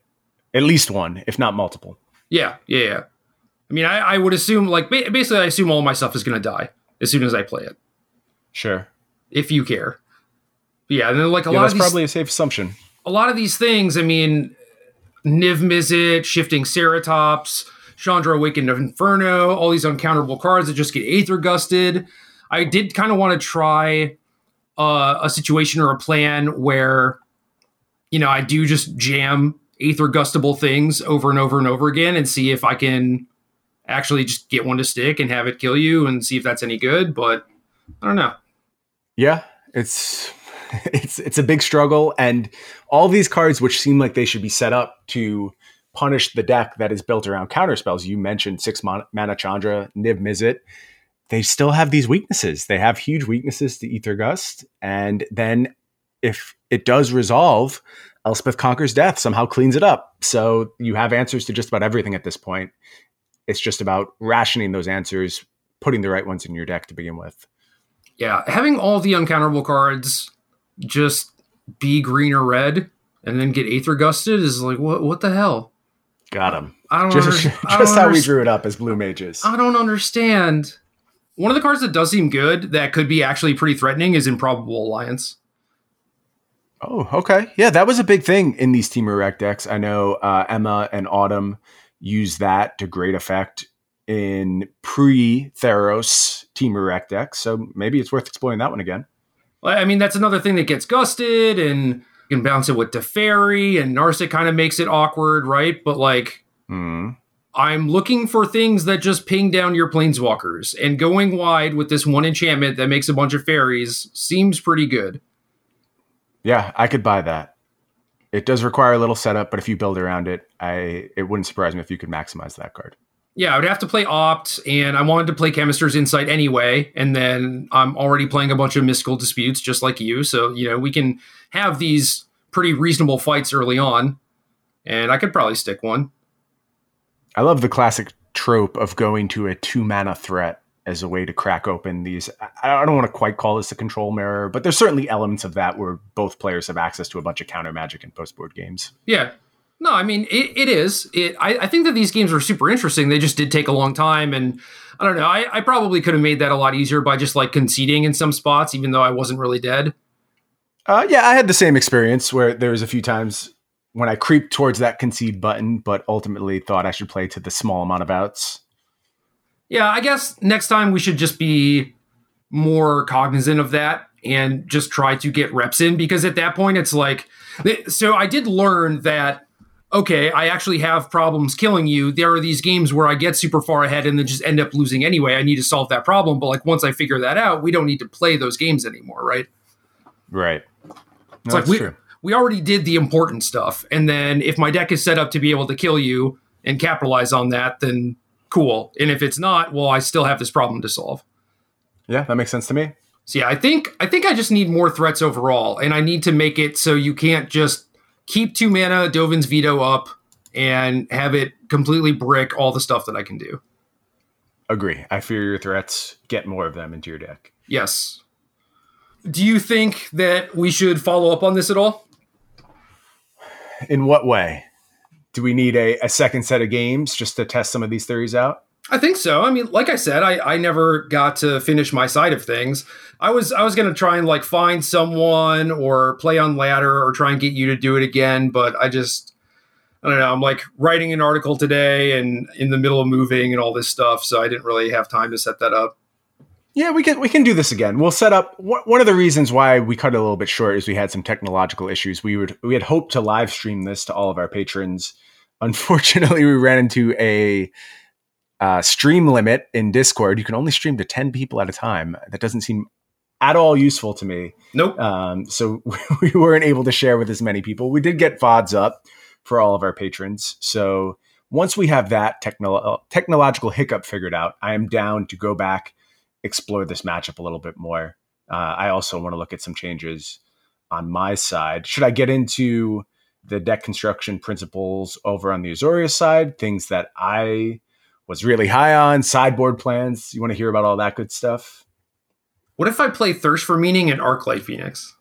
At least one, if not multiple. Yeah, yeah, yeah. I mean, I, I would assume like basically, I assume all my stuff is going to die as soon as I play it. Sure. If you care. Yeah, and then like a yeah, lot that's of these, probably a safe assumption. a lot of these things. I mean, Niv Mizzet, Shifting Ceratops, Chandra Awakened Inferno, all these uncounterable cards that just get Aether Gusted. I did kind of want to try uh, a situation or a plan where, you know, I do just jam Aether Gustable things over and over and over again and see if I can actually just get one to stick and have it kill you and see if that's any good. But I don't know. Yeah, it's it's it's a big struggle, and all these cards, which seem like they should be set up to punish the deck that is built around counter spells. You mentioned six mana, Chandra, Niv Mizzet. They still have these weaknesses. They have huge weaknesses to Aether Gust, and then if it does resolve, Elspeth conquers death, somehow cleans it up. So you have answers to just about everything at this point. It's just about rationing those answers, putting the right ones in your deck to begin with. Yeah, having all the uncounterable cards just be green or red and then get Aether Gusted is like what what the hell? Got him. I don't Just, under- I don't how we drew it up as blue mages. I don't understand. One of the cards that does seem good that could be actually pretty threatening is Improbable Alliance. Oh, okay. Yeah, that was a big thing in these Temur Rec decks. I know uh, Emma and Autumn use that to great effect in pre Theros Temur Rec decks. So maybe it's worth exploring that one again. I mean, that's another thing that gets gusted and you can bounce it with Teferi and Narset kind of makes it awkward, right? But like Hmm. I'm looking for things that just ping down your planeswalkers, and going wide with this one enchantment that makes a bunch of fairies seems pretty good. Yeah, I could buy that. It does require a little setup, but if you build around it, I it wouldn't surprise me if you could maximize that card. Yeah, I would have to play Opt, and I wanted to play Chemister's Insight anyway, and then I'm already playing a bunch of Mystical Disputes just like you, so, you know, we can have these pretty reasonable fights early on, and I could probably stick one. I love the classic trope of going to a two mana threat as a way to crack open these. I I don't want to quite call this a control mirror, but there's certainly elements of that where both players have access to a bunch of counter magic in post board games. Yeah. No, I mean it, it is. It I, I think that these games are super interesting. They just did take a long time and I don't know, I, I probably could have made that a lot easier by just like conceding in some spots, even though I wasn't really dead. Uh, yeah, I had the same experience where there was a few times when I creeped towards that concede button, but ultimately thought I should play to the small amount of outs. Yeah, I guess next time we should just be more cognizant of that and just try to get reps in because at that point it's like so I did learn that okay, I actually have problems killing you. There are these games where I get super far ahead and then just end up losing anyway. I need to solve that problem, but like once I figure that out, we don't need to play those games anymore, right? Right. It's like we we already did the important stuff, and then if my deck is set up to be able to kill you and capitalize on that, then cool. And if it's not, well, I still have this problem to solve. yeah, that makes sense to me. So yeah, I think I think I just need more threats overall, and I need to make it so you can't just keep two mana Dovin's veto up and have it completely brick all the stuff that I can do. Agree. I fear your threats. Get more of them into your deck. Yes. Do you think that we should follow up on this at all? In what way? Do we need a, a second set of games just to test some of these theories out? I think so. I mean, like I said, I, I never got to finish my side of things. I was I was gonna try and like find someone or play on ladder or try and get you to do it again, but I just I don't know. I'm like writing an article today and in the middle of moving and all this stuff, so I didn't really have time to set that up. Yeah, we can we can do this again. We'll set up one of the reasons why we cut it a little bit short is we had some technological issues. We would we had hoped to live stream this to all of our patrons. Unfortunately, we ran into a uh, stream limit in Discord. You can only stream to ten people at a time. That doesn't seem at all useful to me. Nope. Um, so we weren't able to share with as many people. We did get VODs up for all of our patrons. So once we have that techno- technological hiccup figured out, I am down to go back, explore this matchup a little bit more. Uh, I also want to look at some changes on my side. Should I get into the deck construction principles over on the Azorius side? Things that I was really high on, sideboard plans. You want to hear about all that good stuff? What if I play Thirst for Meaning and Arclight Phoenix?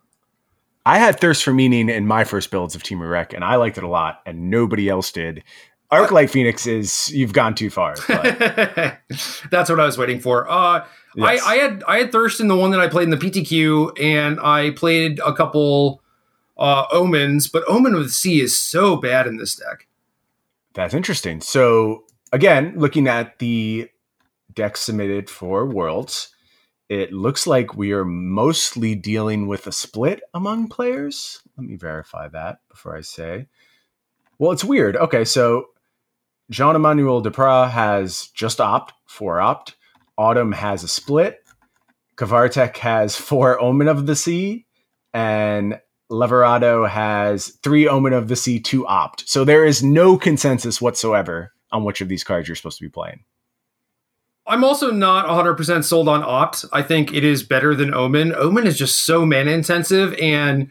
I had Thirst for Meaning in my first builds of Temur Rec, and I liked it a lot, and nobody else did. Arclight Phoenix is you've gone too far. That's what I was waiting for. Uh, yes. I, I, had I had Thirst in the one that I played in the PTQ, and I played a couple uh, Omens, but Omen of the Sea is so bad in this deck. That's interesting. So again, looking at the deck submitted for Worlds, it looks like we are mostly dealing with a split among players. Let me verify that before I say. Well, it's weird. Okay, so Jean Emmanuel Depraz has just opt, four opt. Autumn has a split. Kavartek has four Omen of the Sea. And Leveratto has three Omen of the Sea, two opt. So there is no consensus whatsoever on which of these cards you're supposed to be playing. I'm also not 100% sold on opt. I think it is better than Omen. Omen is just so mana intensive and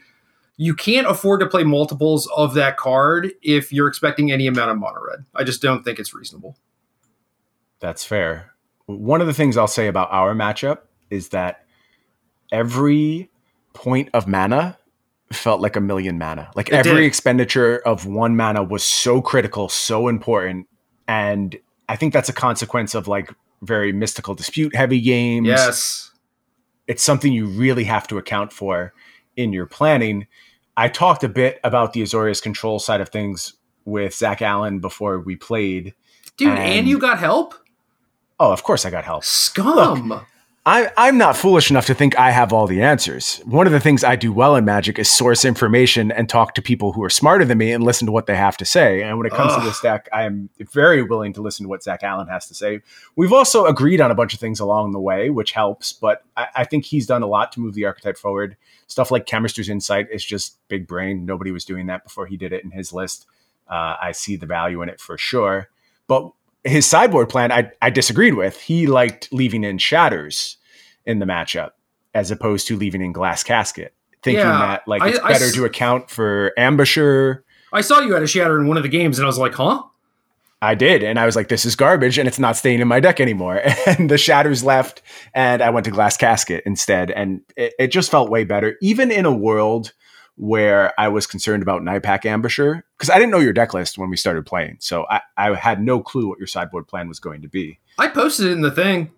you can't afford to play multiples of that card if you're expecting any amount of mono red. I just don't think it's reasonable. That's fair. One of the things I'll say about our matchup is that every point of mana felt like a million mana. Like it every did. expenditure of one mana was so critical, so important. And I think that's a consequence of like very mystical dispute heavy games. Yes. It's something you really have to account for in your planning. I talked a bit about the Azorius control side of things with Zach Allen before we played. Dude, and, and you got help? Oh, of course I got help. Scum. Look, I, I'm not foolish enough to think I have all the answers. One of the things I do well in Magic is source information and talk to people who are smarter than me and listen to what they have to say. And when it comes Ugh. to this deck, I am very willing to listen to what Zach Allen has to say. We've also agreed on a bunch of things along the way, which helps, but I, I think he's done a lot to move the archetype forward. Stuff like Chemister's Insight is just big brain. Nobody was doing that before he did it in his list. Uh, I see the value in it for sure. But his sideboard plan, I, I disagreed with. He liked leaving in shatters in the matchup as opposed to leaving in glass casket, thinking yeah, that like it's I, better I, to account for ambusher. I saw you had a shatter in one of the games, and I was like, huh. I did, and I was like, "This is garbage, and it's not staying in my deck anymore." And the shatters left, and I went to Glass Casket instead, and it, it just felt way better, even in a world where I was concerned about Nightpack Ambusher because I didn't know your deck list when we started playing. So I, I had no clue what your sideboard plan was going to be. I posted it in the thing.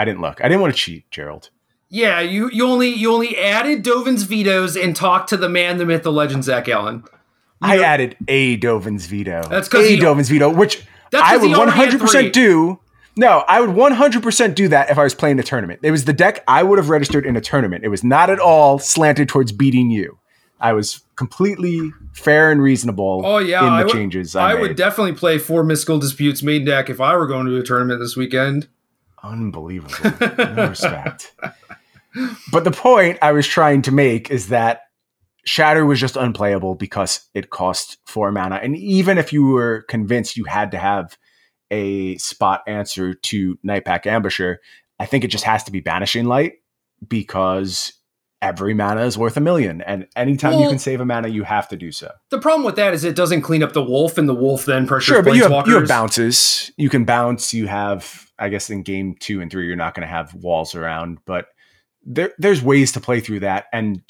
I didn't look. I didn't want to cheat, Gerald. Yeah, you, you only you only added Dovin's vetoes and talked to the man, the myth, the legend, Zach Allen. You I know, added a Dovin's veto. That's because a Dovin's veto, which I would one hundred percent do. No, I would 100% do that if I was playing a tournament. It was the deck I would have registered in a tournament. It was not at all slanted towards beating you. I was completely fair and reasonable oh, yeah, in the I would, changes I, I would definitely play four mystical disputes main deck if I were going to a tournament this weekend. Unbelievable. No respect. But the point I was trying to make is that Shatter was just unplayable because it cost four mana. And even if you were convinced you had to have a spot answer to Nightpack Ambusher, I think it just has to be Banishing Light because every mana is worth a million. And anytime well, you can save a mana, you have to do so. The problem with that is it doesn't clean up the wolf, and the wolf then pressures Sure, but you have, you have bounces. You can bounce. You have, I guess, in game two and three, you're not going to have walls around, but there, there's ways to play through that. And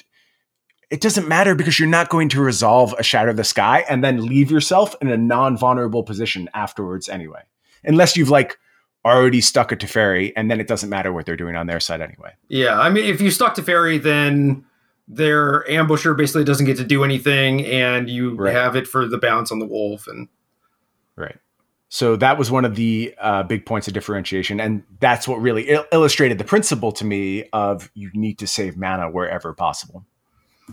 it doesn't matter because you're not going to resolve a Shatter of the Sky and then leave yourself in a non vulnerable position afterwards anyway. Unless you've like already stuck a Teferi, and then it doesn't matter what they're doing on their side anyway. Yeah, I mean, if you stuck Teferi, then their ambusher basically doesn't get to do anything, and you right. have it for the bounce on the wolf. And right. So that was one of the uh, big points of differentiation, and that's what really il- illustrated the principle to me of you need to save mana wherever possible.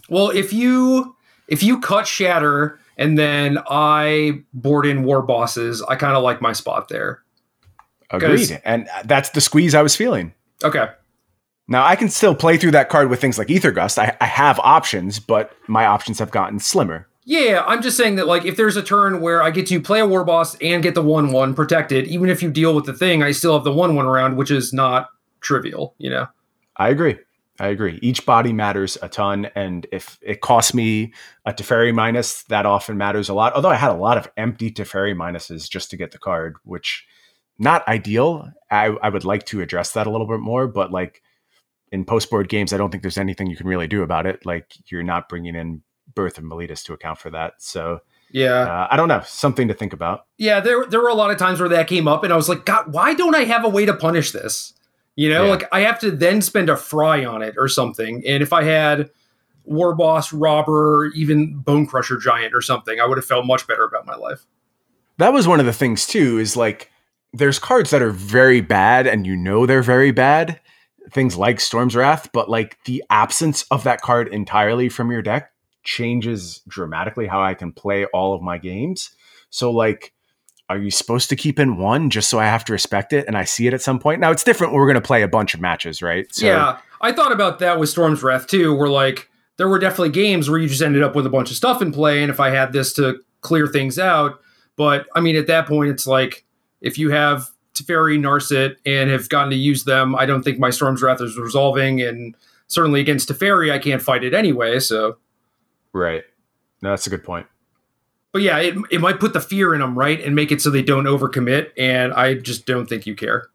Well, if you if you cut Shatter and then I board in War Bosses, I kind of like my spot there. Agreed. And that's the squeeze I was feeling. Okay. Now I can still play through that card with things like Aether Gust. I, I have options, but my options have gotten slimmer. Yeah, I'm just saying that like if there's a turn where I get to play a war boss and get the one one protected, even if you deal with the thing, I still have the one one around, which is not trivial, you know. I agree. I agree. Each body matters a ton, and if it costs me a Teferi minus, that often matters a lot. Although I had a lot of empty Teferi minuses just to get the card, which not ideal. I, I would like to address that a little bit more, but like in post board games, I don't think there's anything you can really do about it. Like you're not bringing in Birth of Meletis to account for that. So yeah, uh, I don't know, something to think about. Yeah, there there were a lot of times where that came up, and I was like, God, why don't I have a way to punish this? You know, yeah. like I have to then spend a fry on it or something. And if I had War Boss, Robber, even Bonecrusher Giant or something, I would have felt much better about my life. That was one of the things too. Is like there's cards that are very bad, and you know they're very bad. Things like Storm's Wrath, but like the absence of that card entirely from your deck changes dramatically how I can play all of my games. So like are you supposed to keep in one just so I have to respect it and I see it at some point? Now it's different. We're going to play a bunch of matches, right? So, yeah, I thought about that with Storm's Wrath too. Where like there were definitely games where you just ended up with a bunch of stuff in play, and if I had this to clear things out, but I mean at that point it's like if you have Teferi, Narset, and have gotten to use them, I don't think my Storm's Wrath is resolving, and certainly against Teferi, I can't fight it anyway. So Right. No, that's a good point. But yeah, it, it might put the fear in them, right? And make it so they don't overcommit. And I just don't think you care.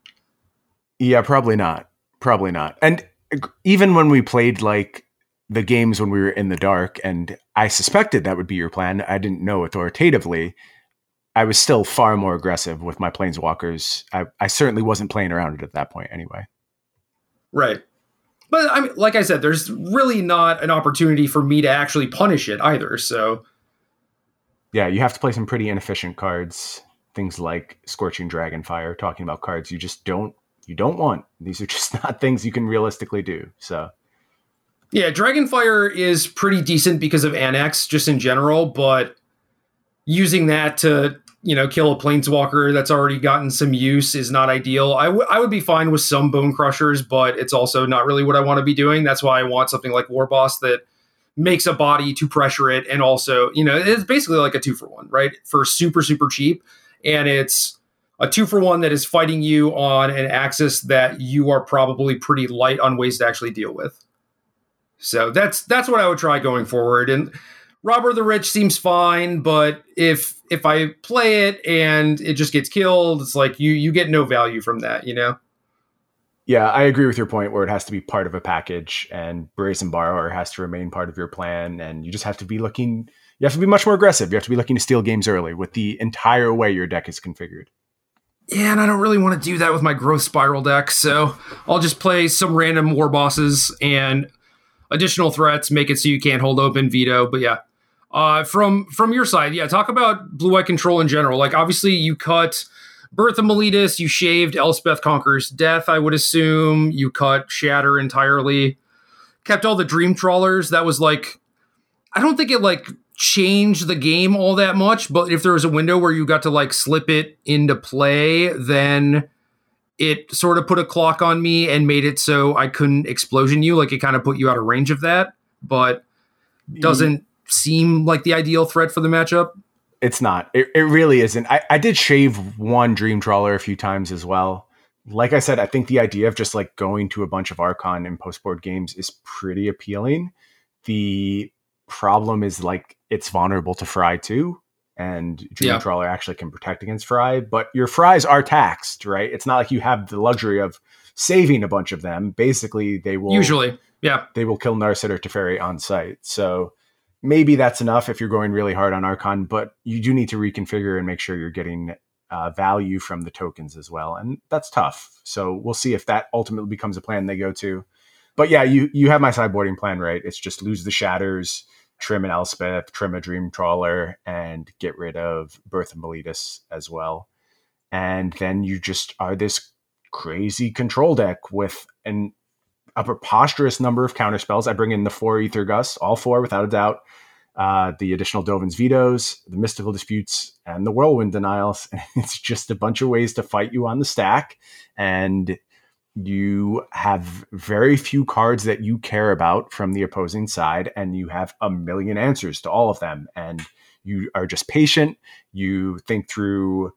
Yeah, probably not. Probably not. And even when we played like the games when we were in the dark, and I suspected that would be your plan, I didn't know authoritatively. I was still far more aggressive with my planeswalkers. I, I certainly wasn't playing around it at that point anyway. Right. But I mean, like I said, there's really not an opportunity for me to actually punish it either. So, yeah, you have to play some pretty inefficient cards. Things like Scorching Dragonfire, talking about cards you just don't you don't want. These are just not things you can realistically do. So, yeah, Dragonfire is pretty decent because of Annex, just in general. But using that to you know, kill a planeswalker that's already gotten some use is not ideal. I, w- I would be fine with some bone crushers, but it's also not really what I want to be doing. That's why I want something like War Boss that makes a body to pressure it, and also, you know, it's basically like a two for one, right? For super super cheap, and it's a two for one that is fighting you on an axis that you are probably pretty light on ways to actually deal with. So that's that's what I would try going forward, and Robber the Rich seems fine, but if if I play it and it just gets killed, it's like you you get no value from that, you know? Yeah, I agree with your point where it has to be part of a package and Brazen Borrower has to remain part of your plan and you just have to be looking you have to be much more aggressive. You have to be looking to steal games early with the entire way your deck is configured. Yeah, and I don't really want to do that with my growth spiral deck, so I'll just play some random war bosses and additional threats, make it so you can't hold open veto. But yeah, uh, from from your side, yeah, talk about blue Eye control in general. Like obviously you cut Birth of Meletis, you shaved Elspeth Conquers Death, I would assume. You cut Shatter entirely. Kept all the Dream Trawlers. That was like I don't think it like changed the game all that much, but if there was a window where you got to like slip it into play, then it sort of put a clock on me and made it so I couldn't explosion you. Like it kind of put you out of range of that, but doesn't seem like the ideal threat for the matchup? It's not. It, it really isn't. I, I did shave one Dream Trawler a few times as well. Like I said, I think the idea of just like going to a bunch of Archon and post board games is pretty appealing. The problem is like it's vulnerable to Fry too. And Dream yeah. Trawler actually can protect against Fry, but your Fries are taxed, right? It's not like you have the luxury of saving a bunch of them. Basically, they will usually, yeah, they will kill Narset or Teferi on sight. So maybe that's enough if you're going really hard on Archon, but you do need to reconfigure and make sure you're getting uh, value from the tokens as well, and that's tough. So we'll see if that ultimately becomes a plan they go to. But yeah, you you have my sideboarding plan right. It's just lose the shatters, trim an Elspeth, trim a Dream Trawler, and get rid of Birth of Meletis as well. And then you just are this crazy control deck with an a preposterous number of counterspells. I bring in the four Aether Gusts, all four without a doubt. Uh, the additional Dovin's Vetoes, the Mystical Disputes, and the Whirlwind Denials. it's just a bunch of ways to fight you on the stack. And you have very few cards that you care about from the opposing side, and you have a million answers to all of them. And you are just patient. You think through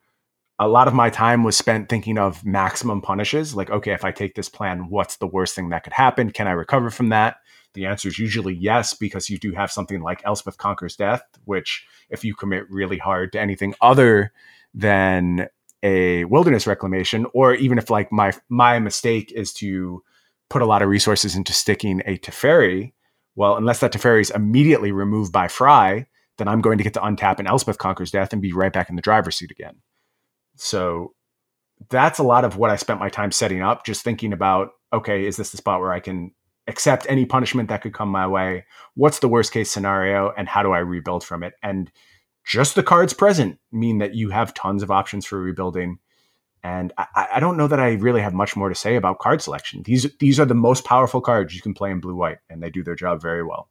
a lot of my time was spent thinking of maximum punishes. Like, okay, if I take this plan, what's the worst thing that could happen? Can I recover from that? The answer is usually yes, because you do have something like Elspeth Conquers Death, which, if you commit really hard to anything other than a wilderness reclamation, or even if like my my mistake is to put a lot of resources into sticking a Teferi, well, unless that Teferi is immediately removed by Fry, then I'm going to get to untap an Elspeth Conquers Death and be right back in the driver's seat again. So that's a lot of what I spent my time setting up, just thinking about, okay, is this the spot where I can accept any punishment that could come my way? What's the worst case scenario? And how do I rebuild from it? And just the cards present mean that you have tons of options for rebuilding. And I, I, don't know that I really have much more to say about card selection. These these are the most powerful cards you can play in blue white, and they do their job very well.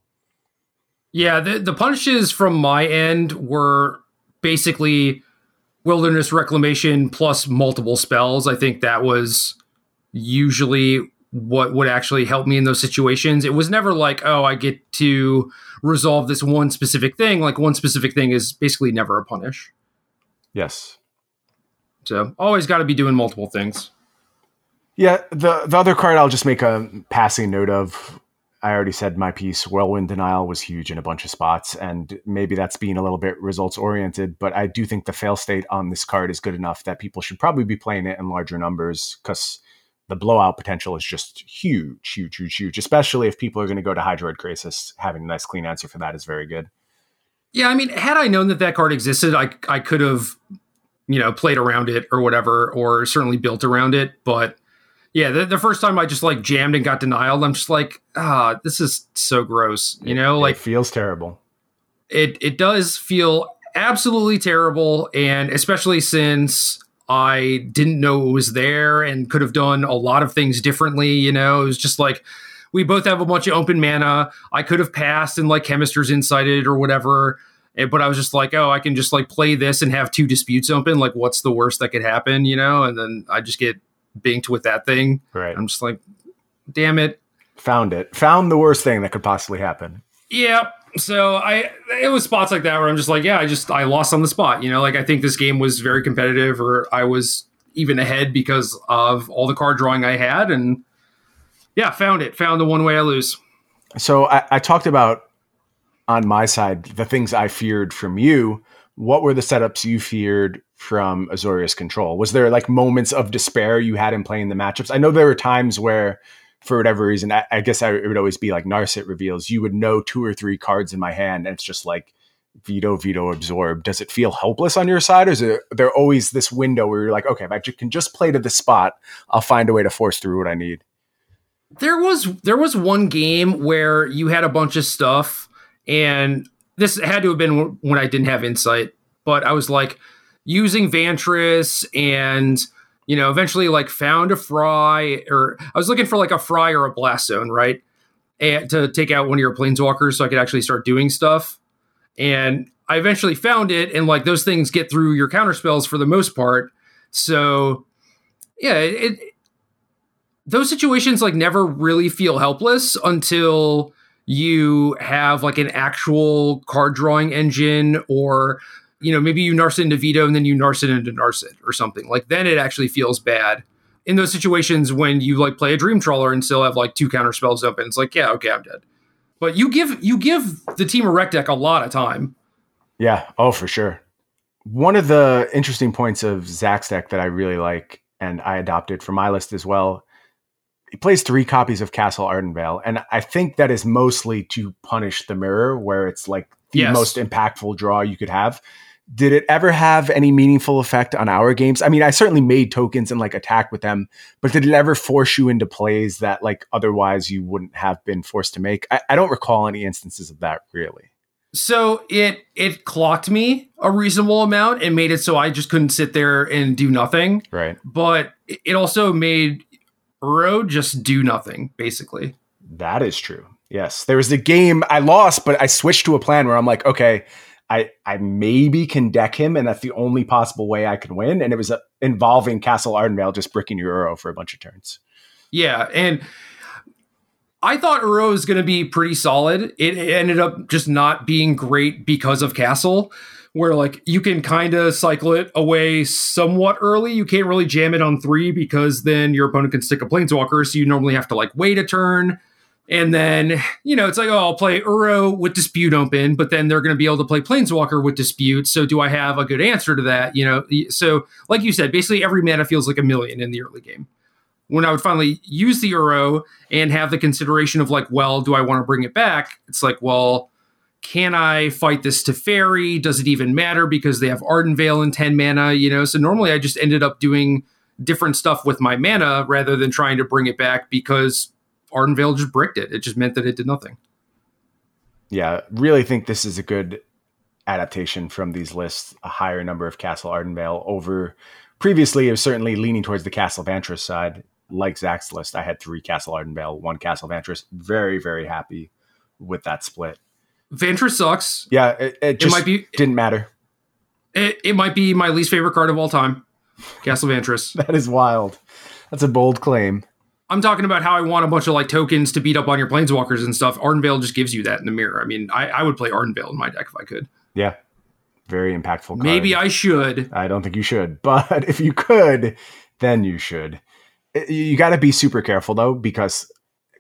Yeah, the, the punishes from my end were basically wilderness reclamation plus multiple spells. I think that was usually what would actually help me in those situations. It was never like, oh, I get to resolve this one specific thing. Like one specific thing is basically never a punish. Yes. So always got to be doing multiple things. Yeah, the the other card I'll just make a passing note of. I already said my piece. Whirlwind denial was huge in a bunch of spots, and maybe that's being a little bit results oriented. But I do think the fail state on this card is good enough that people should probably be playing it in larger numbers because the blowout potential is just huge, huge, huge, huge. Especially if people are going to go to Hydroid Krasis, having a nice clean answer for that is very good. Yeah, I mean, had I known that that card existed, I I could have, you know, played around it or whatever, or certainly built around it. But yeah, the, the first time I just like jammed and got denial, I'm just like, ah, this is so gross. You know, it, like it feels terrible. It it does feel absolutely terrible, and especially since I didn't know it was there and could have done a lot of things differently. You know, it was just like we both have a bunch of open mana. I could have passed and like Chemister's Insighted or whatever. Eh, but I was just like, oh, I can just like play this and have two disputes open. Like, what's the worst that could happen, you know? And then I just get binked with that thing. Right. I'm just like, damn it. Found it. Found the worst thing that could possibly happen. Yeah so I it was spots like that where I'm just like, yeah, I just I lost on the spot. You know, like I think this game was very competitive, or I was even ahead because of all the card drawing I had, and yeah, found it. Found the one way I lose. So I, I talked about on my side the things I feared from you. What were the setups you feared from Azorius Control? Was there like moments of despair you had in playing the matchups? I know there were times where for whatever reason, I, I guess I, it would always be like Narset reveals. You would know two or three cards in my hand, and it's just like veto, veto, absorb. Does it feel helpless on your side, or is it, there always this window where you're like, okay, if I can just play to the spot, I'll find a way to force through what I need. There was there was one game where you had a bunch of stuff, and this had to have been when I didn't have insight, but I was like using Vantress and you know, eventually like found a fry or I was looking for like a fry or a blast zone, right? And to take out one of your planeswalkers so I could actually start doing stuff. And I eventually found it, and like those things get through your counter spells for the most part. So yeah, it, it those situations like never really feel helpless until you have like an actual card drawing engine or you know, maybe you Narset into Veto and then you Narset into Narset or something. Like then it actually feels bad. In those situations when you like play a Dream Trawler and still have like two counter spells open, it's like, yeah, okay, I'm dead. But you give you give the Temur Rec deck a lot of time. Yeah. Oh, for sure. One of the interesting points of Zach's deck that I really like and I adopted for my list as well. He plays three copies of Castle Ardenvale, and I think that is mostly to punish the mirror, where it's like the yes. most impactful draw you could have did it ever have any meaningful effect on our games? I mean, I certainly made tokens and like attack with them, but did it ever force you into plays that like otherwise you wouldn't have been forced to make? I, I don't recall any instances of that really. So it it clocked me a reasonable amount and made it so I just couldn't sit there and do nothing. Right. But it also made Uro just do nothing, basically. That is true. Yes. There was a game I lost, but I switched to a plan where I'm like, okay, I I maybe can deck him, and that's the only possible way I can win. And it was uh, involving Castle Ardenvale just bricking your Uro for a bunch of turns. Yeah, and I thought Uro was going to be pretty solid. It ended up just not being great because of Castle, where like you can kind of cycle it away somewhat early. You can't really jam it on three because then your opponent can stick a Planeswalker, so you normally have to like wait a turn and then, you know, it's like, oh, I'll play Uro with Dispute open, but then they're going to be able to play Planeswalker with Dispute. So do I have a good answer to that? You know, so like you said, basically every mana feels like a million in the early game. when I would finally use the Uro and have the consideration of like, well, do I want to bring it back? It's like, well, can I fight this to Fairy? Does it even matter because they have Ardenvale and 10 mana, you know? So normally I just ended up doing different stuff with my mana rather than trying to bring it back because Ardenvale just bricked it. It just meant that it did nothing. Yeah, really think this is a good adaptation from these lists, a higher number of Castle Ardenvale over previously it was certainly leaning towards the Castle Vantress side. Like Zach's list, I had three Castle Ardenvale, one Castle Vantress. Very, very happy with that split. Vantress sucks. Yeah, it, it just it might be didn't matter. It, it might be my least favorite card of all time. Castle Vantress. that is wild. That's a bold claim. I'm talking about how I want a bunch of like tokens to beat up on your planeswalkers and stuff. Ardenvale just gives you that in the mirror. I mean, I, I would play Ardenvale in my deck if I could. Yeah. Very impactful card. Maybe I should. I don't think you should, but if you could, then you should. You got to be super careful though, because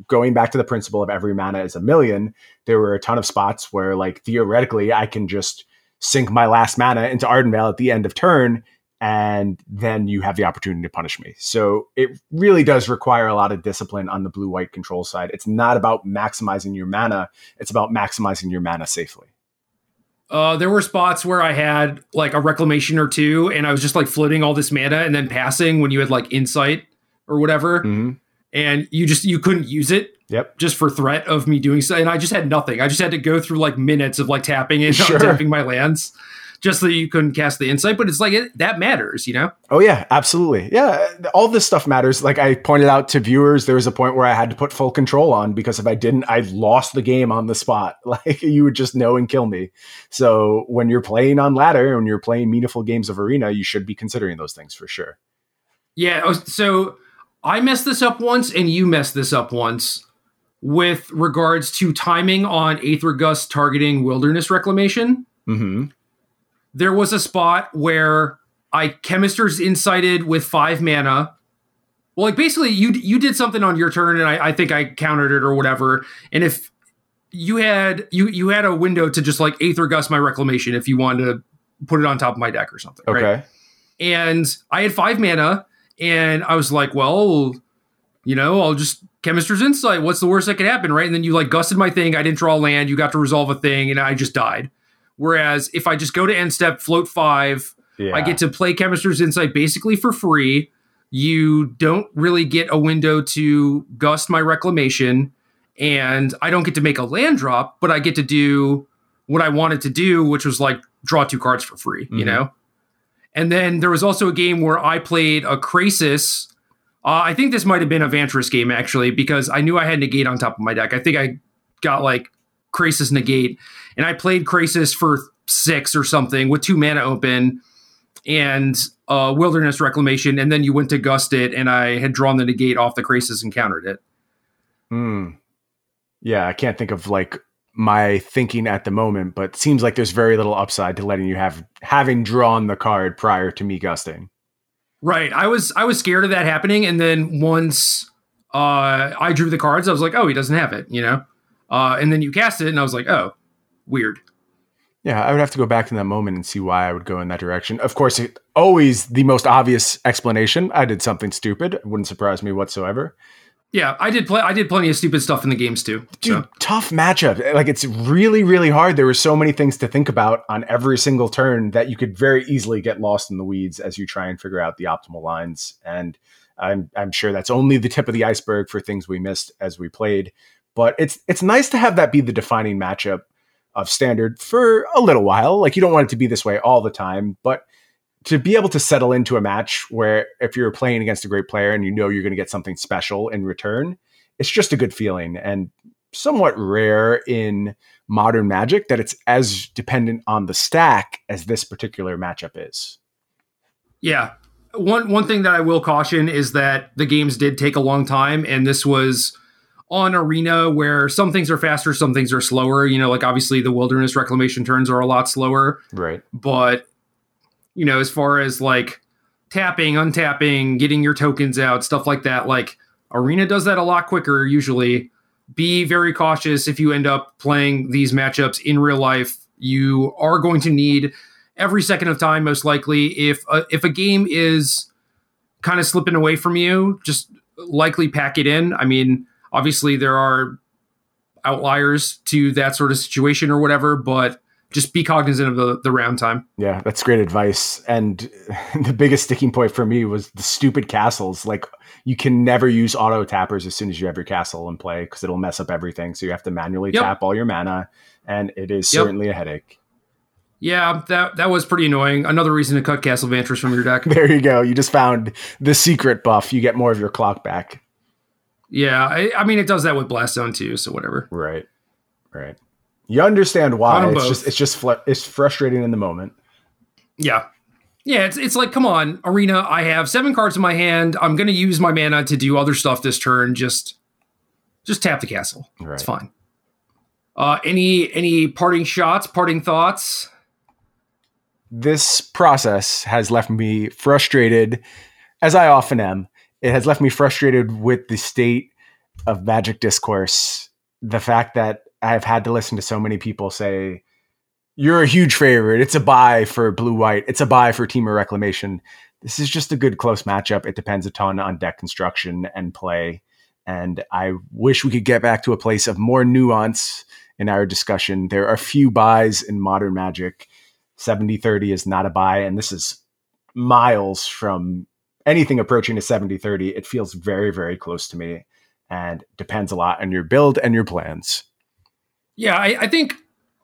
going back to the principle of every mana is a million, there were a ton of spots where, like, theoretically, I can just sink my last mana into Ardenvale at the end of turn, and then you have the opportunity to punish me. So it really does require a lot of discipline on the blue white control side. It's not about maximizing your mana, it's about maximizing your mana safely. Uh, there were spots where I had like a reclamation or two, and I was just like floating all this mana and then passing when you had like insight or whatever, mm-hmm. and you just you couldn't use it. Yep. Just for threat of me doing so, and I just had nothing. I just had to go through like minutes of like tapping and Sure. tapping my lands, just so you couldn't cast the insight. But it's like it, that matters, you know. Oh yeah, absolutely. Yeah, all this stuff matters. Like I pointed out to viewers, there was a point where I had to put full control on because if I didn't, I lost the game on the spot. Like you would just know and kill me. So when you're playing on ladder, when you're playing meaningful games of arena, you should be considering those things for sure. Yeah. oh, So I messed this up once, and you messed this up once with regards to timing on Aether Gust targeting Wilderness Reclamation. Mm-hmm. There was a spot where I chemister's insighted with five mana. Well, like basically, you you did something on your turn, and I, I think I countered it or whatever. And if you had you you had a window to just like Aether Gust my Reclamation if you wanted to put it on top of my deck or something. Okay. Right? and I had five mana, and I was like, well, you know, I'll just chemister's insight. What's the worst that could happen, right? And then you like gusted my thing. I didn't draw land. You got to resolve a thing, and I just died. Whereas if I just go to end step, float five, Yeah. I get to play chemister's insight basically for free. You don't really get a window to gust my reclamation, and I don't get to make a land drop, but I get to do what I wanted to do, which was like draw two cards for free, you Mhm. know? And then there was also a game where I played a Krasis. Uh, I think this might have been a Vantress game actually, because I knew I had negate on top of my deck. I think I got like Krasis negate, and I played Krasis for six or something with two mana open and uh, Wilderness Reclamation, and then you went to Gust it, and I had drawn the negate off the Krasis and countered it. Hmm. Yeah, I can't think of like my thinking at the moment, but it seems like there's very little upside to letting you have having drawn the card prior to me gusting. Right. I was I was scared of that happening, and then once uh, I drew the cards, I was like, oh, he doesn't have it, you know. Uh, and then you cast it, and I was like, oh, weird. Yeah, I would have to go back to that moment and see why I would go in that direction. Of course, it, always the most obvious explanation. I did something stupid. It wouldn't surprise me whatsoever. Yeah, I did play. I did plenty of stupid stuff in the games too. Dude, so. tough matchup. Like it's really, really hard. There were so many things to think about on every single turn that you could very easily get lost in the weeds as you try and figure out the optimal lines. And I'm I'm sure that's only the tip of the iceberg for things we missed as we played. But it's it's nice to have that be the defining matchup of standard for a little while. Like you don't want it to be this way all the time, but to be able to settle into a match where if you're playing against a great player and you know you're going to get something special in return, it's just a good feeling and somewhat rare in modern magic that it's as dependent on the stack as this particular matchup is. Yeah. One one thing that I will caution is that the games did take a long time, and this was on arena where some things are faster, some things are slower. You know, like obviously the wilderness reclamation turns are a lot slower, Right. but you know, as far as like tapping, untapping, getting your tokens out, stuff like that, like arena does that a lot quicker usually. Be very cautious if you end up playing these matchups in real life. You are going to need every second of time most likely if a, if a game is kind of slipping away from you just likely pack it in. I mean, obviously there are outliers to that sort of situation or whatever, but just be cognizant of the, the round time. Yeah, that's great advice. And the biggest sticking point for me was the stupid castles. Like you can never use auto tappers as soon as you have your castle in play because it'll mess up everything. So you have to manually yep. tap all your mana, and it is yep. certainly a headache. Yeah, that that was pretty annoying. Another reason to cut Castle Vantress from your deck. There you go. You just found the secret buff. You get more of your clock back. Yeah, I, I mean it does that with Blast Zone too. So whatever. Right, right. You understand why? It's just it's just fl- it's frustrating in the moment. Yeah, yeah. It's it's like come on, Arena. I have seven cards in my hand. I'm going to use my mana to do other stuff this turn. Just just tap the castle. Right. It's fine. Uh, any any parting shots, parting thoughts? This process has left me frustrated, as I often am. It has left me frustrated with the state of magic discourse. The fact that I've had to listen to so many people say, "You're a huge favorite. It's a buy for blue white. It's a buy for Temur Reclamation." This is just a good close matchup. It depends a ton on deck construction and play. And I wish we could get back to a place of more nuance in our discussion. There are few buys in modern magic. 70 30 is not a buy. And this is miles from anything approaching a 70 30. It feels very, very close to me and depends a lot on your build and your plans. Yeah, I, I think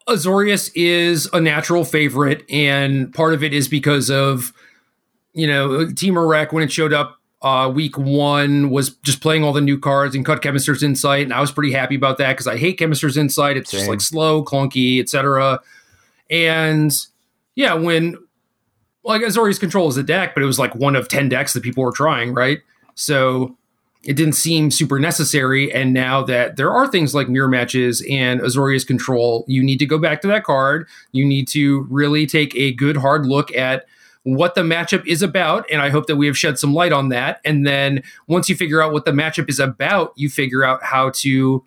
Azorius is a natural favorite. And part of it is because of, you know, Temur Rec when it showed up uh, week one was just playing all the new cards and cut Chemister's Insight, and I was pretty happy about that because I hate Chemister's Insight. It's Same. just like slow, clunky, etc. And yeah, when like Azorius Control is a deck, but it was like one of ten decks that people were trying, right? So it didn't seem super necessary. And now that there are things like mirror matches and Azorius Control, you need to go back to that card. You need to really take a good hard look at what the matchup is about. And I hope that we have shed some light on that. And then once you figure out what the matchup is about, you figure out how to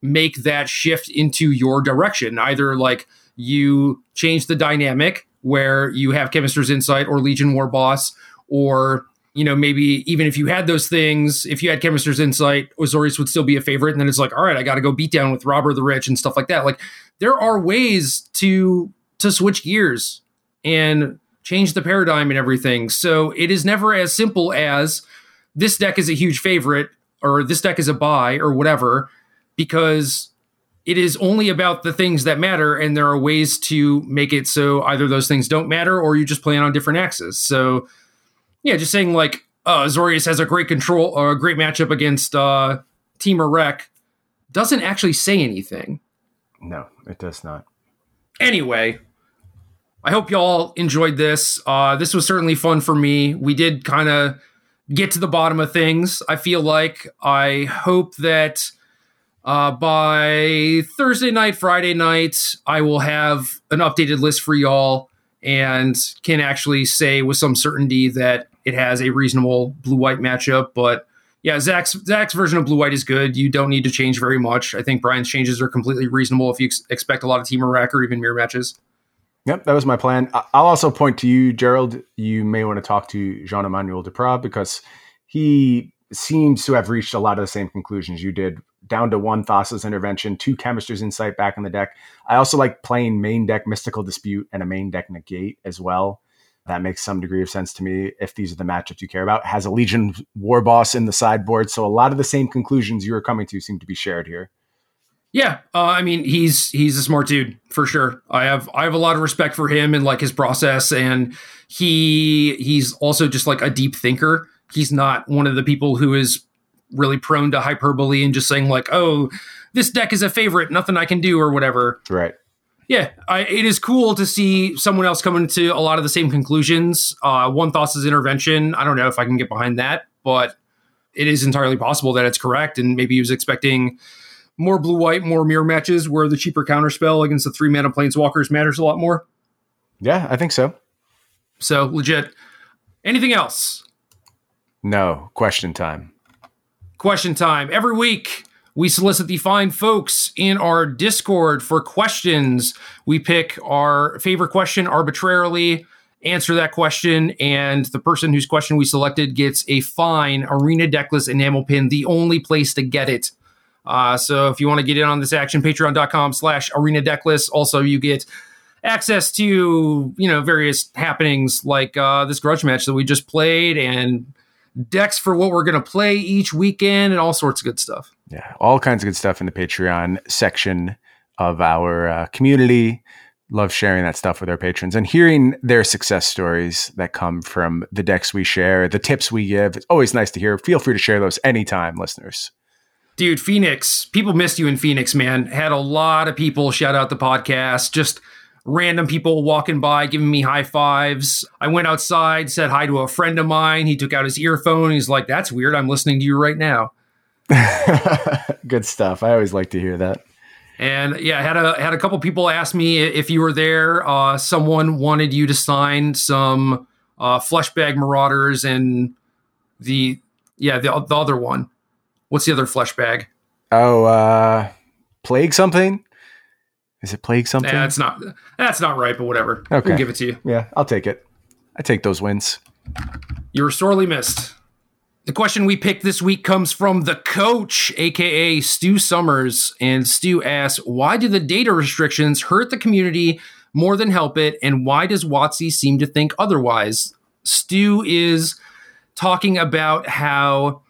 make that shift into your direction. Either like you change the dynamic where you have Chemister's Insight or Legion Warboss, or you know, maybe even if you had those things, if you had Chemister's Insight, Azorius would still be a favorite. And then it's like, all right, I got to go beat down with Robber the Rich and stuff like that. Like there are ways to to switch gears and change the paradigm and everything. So it is never as simple as this deck is a huge favorite or this deck is a buy or whatever, because it is only about the things that matter. And there are ways to make it so either those things don't matter or you just play on different axes. So yeah, just saying like uh, Azorius has a great control or a great matchup against uh, Temur Rec doesn't actually say anything. No, it does not. Anyway, I hope y'all enjoyed this. Uh, this was certainly fun for me. We did kind of get to the bottom of things. I feel like I hope that uh, by Thursday night, Friday night, I will have an updated list for y'all and can actually say with some certainty that it has a reasonable blue white matchup. But yeah, Zach's Zach's version of blue white is good. You don't need to change very much. I think Brian's changes are completely reasonable if you ex- expect a lot of Temur Rec or even mirror matches. Yep, that was my plan. I'll also point to you, Gerald. You may want to talk to Jean Emmanuel Depraz because he seems to have reached a lot of the same conclusions you did, down to one Thassa's intervention, two Chemister's Insight back in the deck. I also like playing main deck Mystical Dispute and a main deck Negate as well. That makes some degree of sense to me if these are the matchups you care about. Has a Legion Warboss in the sideboard, so a lot of the same conclusions you are coming to seem to be shared here. Yeah, uh, I mean he's he's a smart dude for sure. I have I have a lot of respect for him and like his process, and he he's also just like a deep thinker. He's not one of the people who is really prone to hyperbole and just saying like, "Oh, this deck is a favorite, nothing I can do" or whatever. Right. Yeah, I, it is cool to see someone else coming to a lot of the same conclusions. Uh, One Thassa's intervention. I don't know if I can get behind that, but it is entirely possible that it's correct, and maybe he was expecting more blue white, more mirror matches where the cheaper counterspell against the three mana planeswalkers matters a lot more. Yeah, I think so. So legit. Anything else? No. Question time. Question time. Every week, we solicit the fine folks in our Discord for questions. We pick our favorite question arbitrarily answer that question, and the person whose question we selected gets a fine Arena Decklist enamel pin, the only place to get it. Uh, so if you want to get in on this action, patreon.com slash arena decklist. Also, you get access to, you know, various happenings like uh, this grudge match that we just played and decks for what we're going to play each weekend and all sorts of good stuff. Yeah, all kinds of good stuff in the Patreon section of our uh, community. Love sharing that stuff with our patrons and hearing their success stories that come from the decks we share, the tips we give. It's always nice to hear. Feel free to share those anytime, listeners. Dude, Phoenix, people missed you in Phoenix, man. Had a lot of people shout out the podcast, just random people walking by giving me high fives. I went outside, said hi to a friend of mine. He took out his earphone. He's like, That's weird. I'm listening to you right now. Good stuff. I always like to hear that. And yeah, I had a had a couple people ask me if you were there. Uh, someone wanted you to sign some uh, Fleshbag Marauders and the yeah the, the other one. What's the other flesh bag? Oh, uh, plague something. Is it plague something? That's not that's not right, but whatever. Okay, we'll give it to you. Yeah, I'll take it. I take those wins. You were sorely missed. The question we picked this week comes from the coach, aka Stu Summers. And Stu asks, why do the data restrictions hurt the community more than help it? And why does WotC seem to think otherwise? Stu is talking about how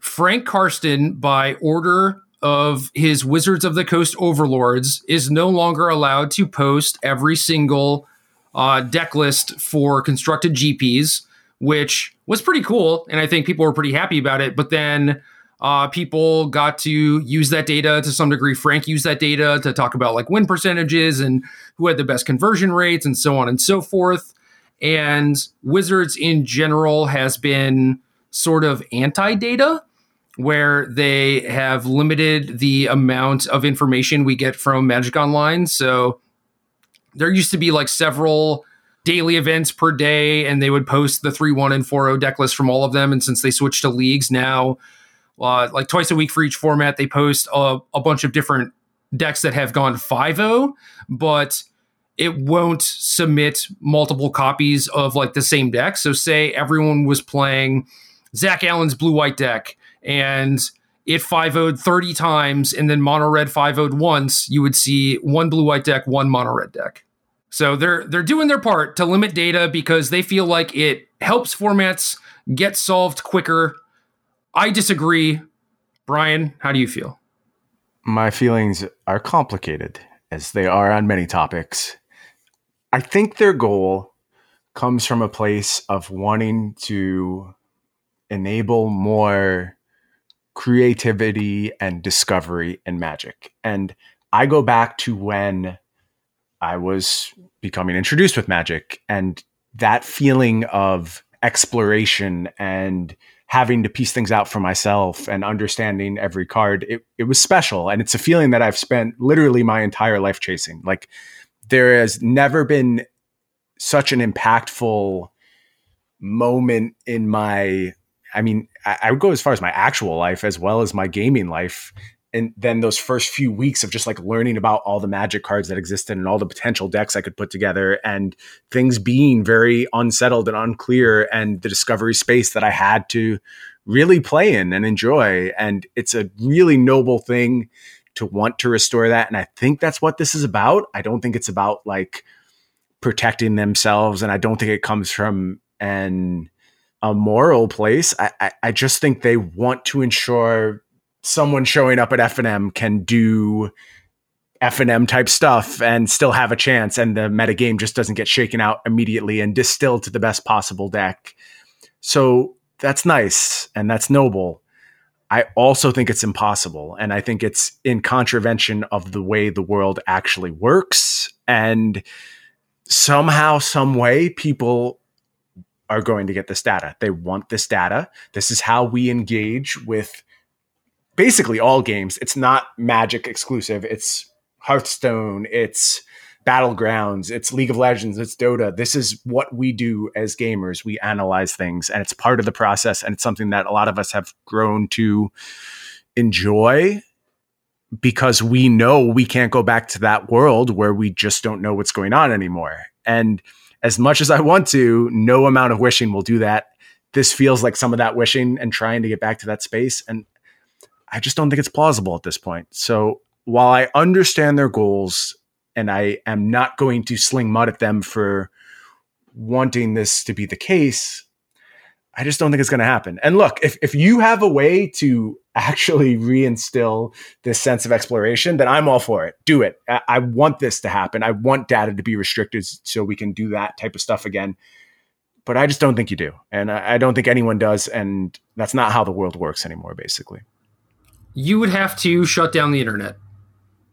Frank Karsten, by order of his Wizards of the Coast overlords, is no longer allowed to post every single uh, deck list for constructed GPs which was pretty cool. And I think people were pretty happy about it. But then uh, people got to use that data to some degree. Frank used that data to talk about like win percentages and who had the best conversion rates and so on and so forth. And Wizards in general has been sort of anti data, where they have limited the amount of information we get from Magic Online. So there used to be like several daily events per day, and they would post the three one and four zero deck list from all of them. And since they switched to leagues now, uh, like twice a week for each format, they post a, a bunch of different decks that have gone 5-0, but it won't submit multiple copies of like the same deck. So say everyone was playing Zach Allen's blue white deck and it 5 0 30 times and then mono red 5 0 once, you would see one blue white deck, one mono red deck. So they're they're doing their part to limit data because they feel like it helps formats get solved quicker. I disagree. Brian, how do you feel? My feelings are complicated as they are on many topics. I think their goal comes from a place of wanting to enable more creativity and discovery and magic. And I go back to when I was becoming introduced with magic and that feeling of exploration and having to piece things out for myself and understanding every card it, it was special and it's a feeling that i've spent literally my entire life chasing like there has never been such an impactful moment in my i mean I, I would go as far as my actual life as well as my gaming life. And then those first few weeks of just like learning about all the magic cards that existed and all the potential decks I could put together and things being very unsettled and unclear and the discovery space that I had to really play in and enjoy. And it's a really noble thing to want to restore that. And I think that's what this is about. I don't think it's about like protecting themselves. And I don't think it comes from an a moral place. I, I, I just think they want to ensure someone showing up at FNM can do FNM type stuff and still have a chance, and the metagame just doesn't get shaken out immediately and distilled to the best possible deck. So that's nice and that's noble. I also think it's impossible. And I think it's in contravention of the way the world actually works. And somehow, some way, people are going to get this data. They want this data. This is how we engage with basically all games. It's not Magic exclusive. It's Hearthstone. It's Battlegrounds. It's League of Legends. It's Dota. This is what we do as gamers. We analyze things, and it's part of the process. And it's something that a lot of us have grown to enjoy because we know we can't go back to that world where we just don't know what's going on anymore. And as much as I want to, no amount of wishing will do that. This feels like some of that wishing and trying to get back to that space. And I just don't think it's plausible at this point. So while I understand their goals and I am not going to sling mud at them for wanting this to be the case, I just don't think it's going to happen. And look, if, if you have a way to actually reinstill this sense of exploration, then I'm all for it. Do it. I, I, want this to happen. I want data to be restricted so we can do that type of stuff again. But I just don't think you do. And I, I don't think anyone does. And that's not how the world works anymore, basically. You would have to shut down the internet.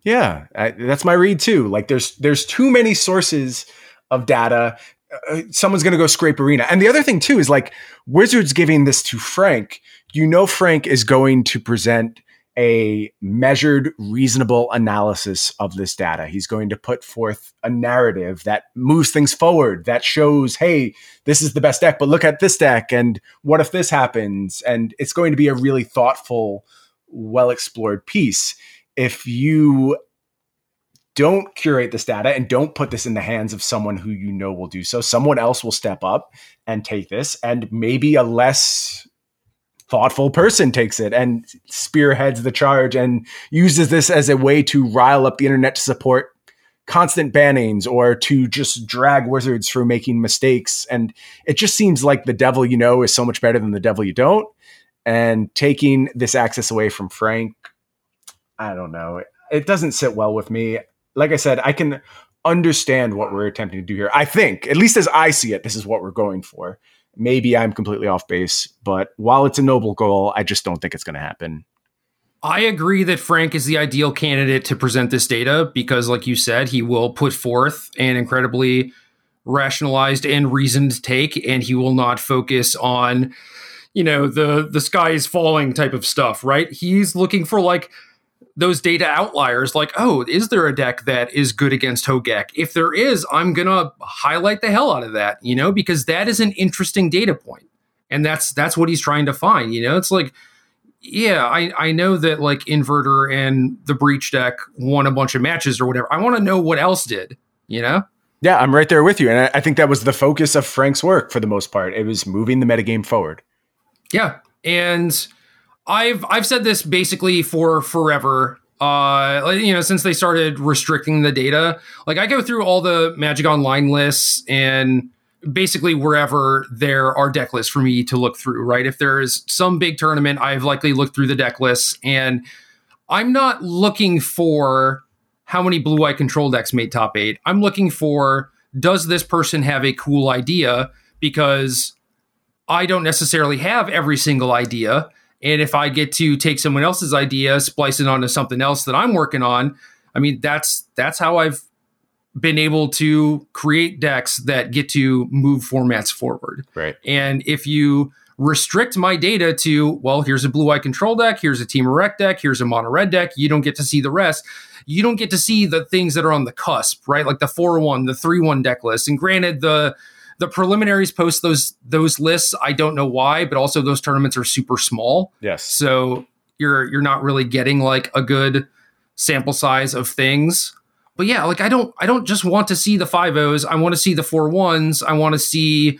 Yeah, I, that's my read too. Like there's there's too many sources of data uh, someone's going to go scrape arena. And the other thing too is like Wizards giving this to Frank. You know, Frank is going to present a measured, reasonable analysis of this data. He's going to put forth a narrative that moves things forward, that shows, hey, this is the best deck, but look at this deck, and what if this happens? And it's going to be a really thoughtful, well explored piece. If you don't curate this data and don't put this in the hands of someone who you know will do so. Someone else will step up and take this, and maybe a less thoughtful person takes it and spearheads the charge and uses this as a way to rile up the internet to support constant bannings or to just drag wizards for making mistakes. And it just seems like the devil you know is so much better than the devil you don't. And taking this access away from Frank, I don't know. It doesn't sit well with me like I said, I can understand what we're attempting to do here. I think, at least as I see it, this is what we're going for. Maybe I'm completely off base, but while it's a noble goal, I just don't think it's going to happen. I agree that Frank is the ideal candidate to present this data because, like you said, he will put forth an incredibly rationalized and reasoned take, and he will not focus on, you know, the the sky is falling type of stuff, right? He's looking for like those data outliers like, oh, is there a deck that is good against Hogak? If there is, I'm going to highlight the hell out of that, you know, because that is an interesting data point. And that's that's what he's trying to find, you know. It's like yeah, I I know that like Inverter and the Breach deck won a bunch of matches or whatever. I want to know what else did, you know? Yeah, I'm right there with you. And I, I think that was the focus of Frank's work for the most part. It was moving the metagame forward. Yeah. And I've I've said this basically for forever. Uh, you know, since they started restricting the data, like I go through all the Magic Online lists and basically wherever there are deck lists for me to look through. Right, if there is some big tournament, I've likely looked through the deck lists, and I'm not looking for how many blue eye control decks made top eight. I'm looking for does this person have a cool idea because I don't necessarily have every single idea and if I get to take someone else's idea, splice it onto something else that I'm working on, I mean that's that's how I've been able to create decks that get to move formats forward. Right. And if you restrict my data to, well, here's a blue eye control deck, here's a Temur Rec deck, here's a mono red deck, you don't get to see the rest. You don't get to see the things that are on the cusp, right? Like the 4 1, the 3 1 deck list. And granted, the the preliminaries post those those lists. I don't know why, but also those tournaments are super small. Yes. So you're you're not really getting like a good sample size of things. But yeah, like I don't I don't just want to see the five O's. I want to see the four ones. I want to see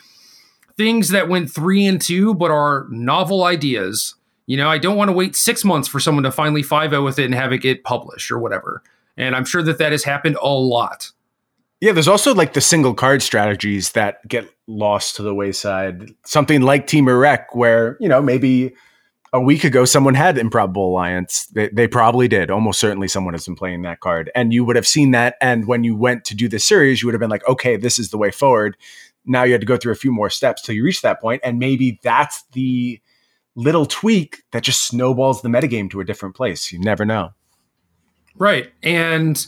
things that went three and two, but are novel ideas. You know, I don't want to wait six months for someone to finally 5 0 with it and have it get published or whatever. And I'm sure that that has happened a lot. Yeah, there's also like the single card strategies that get lost to the wayside. Something like Temur Rec, where, you know, maybe a week ago someone had Improbable Alliance. They, they, probably did. Almost certainly someone has been playing that card. And you would have seen that. And when you went to do this series, you would have been like, okay, this is the way forward. Now you had to go through a few more steps till you reach that point. And maybe that's the little tweak that just snowballs the metagame to a different place. You never know. Right. And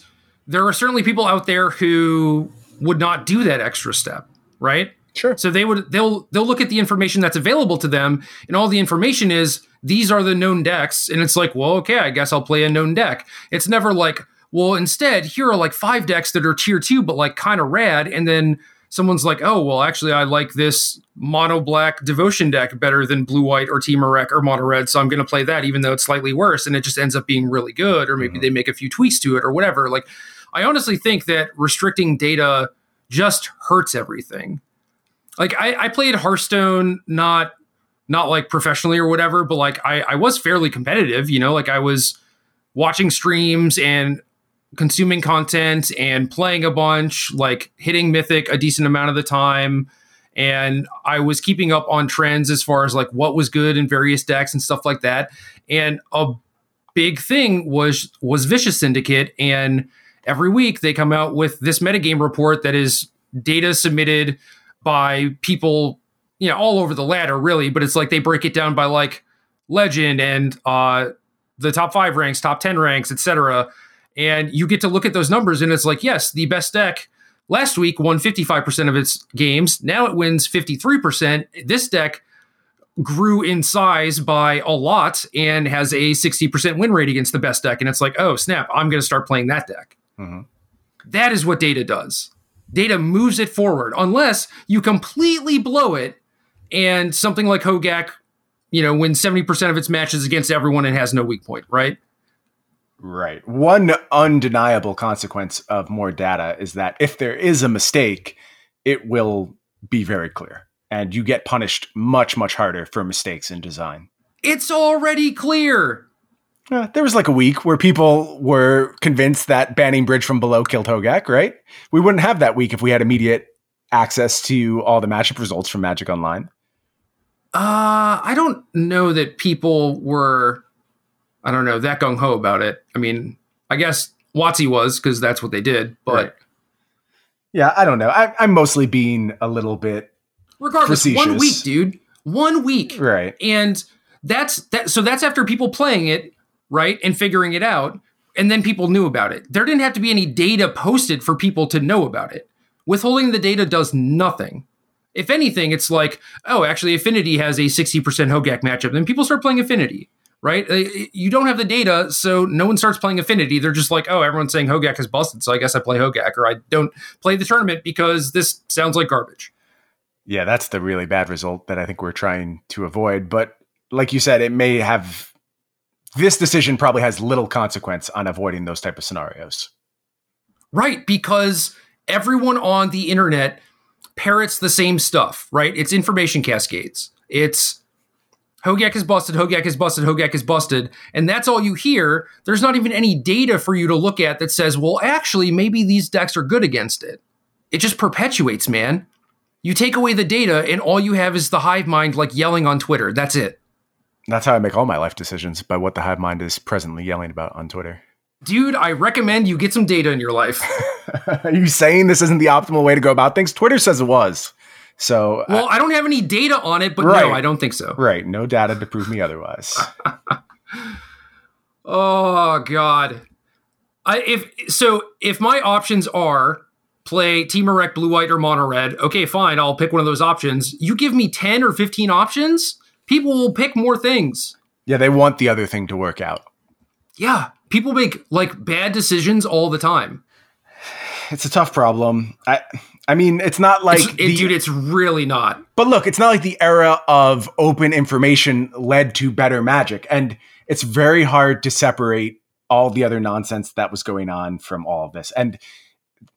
there are certainly people out there who would not do that extra step, right? Sure. So they would they'll they'll look at the information that's available to them, and all the information is these are the known decks, and it's like, well, okay, I guess I'll play a known deck. It's never like, well, instead here are like five decks that are tier two, but like kind of rad, and then someone's like, oh, well, actually, I like this mono black devotion deck better than blue white or Temur Rec or mono red. So I'm going to play that, even though it's slightly worse. And it just ends up being really good. Or maybe mm-hmm. they make a few tweaks to it or whatever. Like, I honestly think that restricting data just hurts everything. Like I, I played Hearthstone not not like professionally or whatever, but like I, I was fairly competitive, you know, like I was watching streams and consuming content and playing a bunch, like hitting Mythic a decent amount of the time. And I was keeping up on trends as far as like what was good in various decks and stuff like that. And a big thing was was Vicious Syndicate. And every week they come out with this metagame report that is data submitted by people, you know, all over the ladder, really. But it's like they break it down by like legend and uh the top five ranks, top 10 ranks, etc and you get to look at those numbers and it's like yes the best deck last week won 55% of its games. Now it wins 53% this deck grew in size by a lot and has a 60% win rate against the best deck. And it's like oh snap i'm going to start playing that deck mm-hmm. that is what data does data moves it forward unless you completely blow it and something like hogak you know wins 70% of its matches against everyone and has no weak point right Right. One undeniable consequence of more data is that if there is a mistake, it will be very clear and you get punished much, much harder for mistakes in design. It's already clear. Uh, there was like a week where people were convinced that banning Bridge from Below killed Hogak, right? We wouldn't have that week if we had immediate access to all the matchup results from Magic Online. Uh, I don't know that people were I don't know that gung ho about it. I mean, I guess WotC was because that's what they did, but right. yeah, I don't know. I, am mostly being a little bit regardless. Facetious. One week, dude, one week, right? And that's that. So that's after people playing it, right, and figuring it out, and then people knew about it. There didn't have to be any data posted for people to know about it. Withholding the data does nothing. If anything, it's like, oh, actually, Affinity has a 60% Hogak matchup. Then people start playing Affinity right? Uh, you don't have the data, so no one starts playing Affinity. They're just like, oh, everyone's saying Hogak is busted, so I guess I play Hogak, or I don't play the tournament because this sounds like garbage. Yeah, that's the really bad result that I think we're trying to avoid. But like you said, it may have this decision probably has little consequence on avoiding those type of scenarios. Right, because everyone on the internet parrots the same stuff, right? It's information cascades. It's Hogak is busted, Hogak is busted, Hogak is busted. And that's all you hear. There's not even any data for you to look at that says, well, actually, maybe these decks are good against it. It just perpetuates, man. You take away the data, and all you have is the hive mind like yelling on Twitter. That's it. That's how I make all my life decisions by what the hive mind is presently yelling about on Twitter. Dude, I recommend you get some data in your life. are you saying this isn't the optimal way to go about things? Twitter says it was. So uh, well, I, I don't have any data on it, but right, no, I don't think so. Right, no data to prove me otherwise. oh God, I if so if my options are play Temur Rec, Blue White, or Mono Red, okay, fine, I'll pick one of those options. You give me ten or fifteen options, people will pick more things. Yeah, they want the other thing to work out. Yeah, people make like bad decisions all the time. It's a tough problem. I I mean, it's not like it's, the, dude, it's really not. But look, it's not like the era of open information led to better magic, and it's very hard to separate all the other nonsense that was going on from all of this. And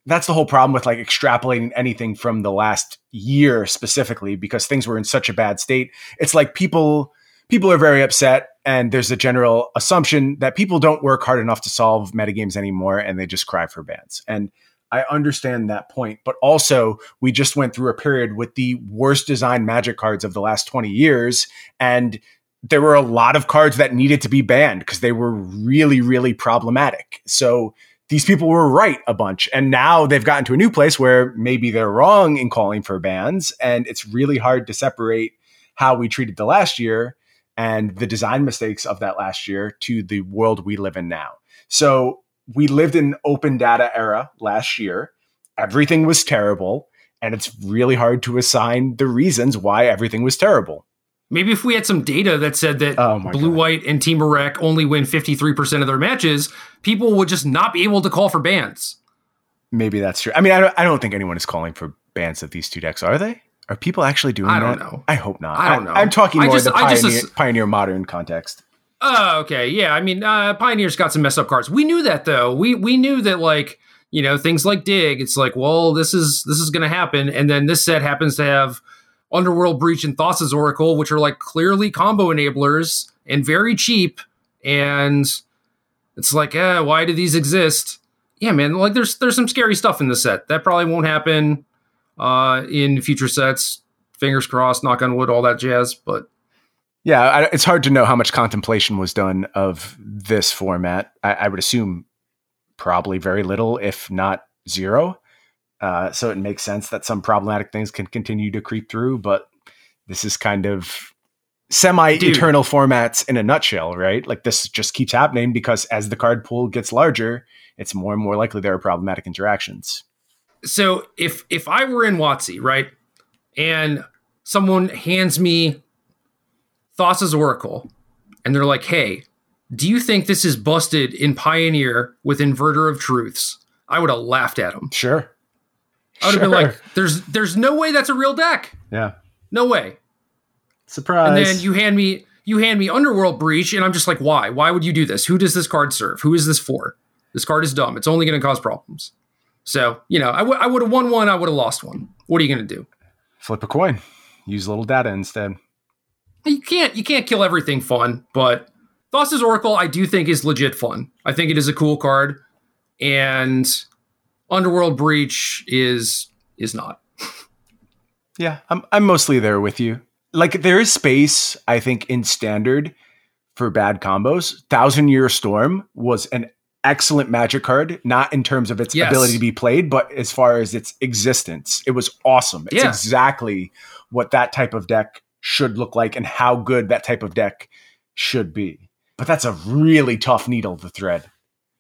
that's the whole problem with like extrapolating anything from the last year specifically because things were in such a bad state. It's like people people are very upset and there's a general assumption that people don't work hard enough to solve metagames anymore and they just cry for bans. And I understand that point, but also we just went through a period with the worst designed magic cards of the last 20 years and there were a lot of cards that needed to be banned because they were really really problematic. So these people were right a bunch and now they've gotten to a new place where maybe they're wrong in calling for bans and it's really hard to separate how we treated the last year and the design mistakes of that last year to the world we live in now. So we lived in an open data era last year. Everything was terrible, and it's really hard to assign the reasons why everything was terrible. Maybe if we had some data that said that oh Blue God. White and Temur Rec only win 53% of their matches, people would just not be able to call for bans. Maybe that's true. I mean, I don't, I don't think anyone is calling for bans of these two decks, are they? Are people actually doing that? I don't that? know. I hope not. I don't know. I, am talking more just, the pioneer, just, pioneer modern context. Oh, okay. Yeah. I mean, uh, Pioneer's got some mess up cards. We knew that though. We we knew that like you know, things like dig. It's like, well, this is this is going to happen, and then this set happens to have Underworld Breach and Thassa's Oracle, which are like clearly combo enablers and very cheap, and it's like, eh, why do these exist? Yeah, man, like there's there's some scary stuff in the set that probably won't happen uh, in future sets. Fingers crossed, knock on wood, all that jazz. But yeah, I, it's hard to know how much contemplation was done of this format. I, I would assume probably very little, if not zero. Uh, so it makes sense that some problematic things can continue to creep through, but this is kind of semi eternal formats in a nutshell, right? Like this just keeps happening because as the card pool gets larger, it's more and more likely there are problematic interactions. So if if I were in WotC, right, and someone hands me Thassa's Oracle, and they're like, "Hey, do you think this is busted in Pioneer with Inverter of Truths?" I would have laughed at them. Sure. I would have sure. been like, "There's there's no way that's a real deck. Yeah, no way." Surprise! And then you hand me you hand me Underworld Breach, and I'm just like, "Why? Why would you do this? Who does this card serve? Who is this for? This card is dumb. It's only going to cause problems." So you know, I, w- I would have won one. I would have lost one. What are you going to do? Flip a coin. Use a little data instead. You can't you can't kill everything fun, but Thassa's Oracle I do think is legit fun. I think it is a cool card, and Underworld Breach is is not. yeah, I'm I'm mostly there with you. Like there is space, I think, in standard for bad combos. Thousand Year Storm was an excellent magic card, not in terms of its yes. ability to be played, but as far as its existence. It was awesome. It's yeah. exactly what that type of deck should look like and how good that type of deck should be. But that's a really tough needle to thread.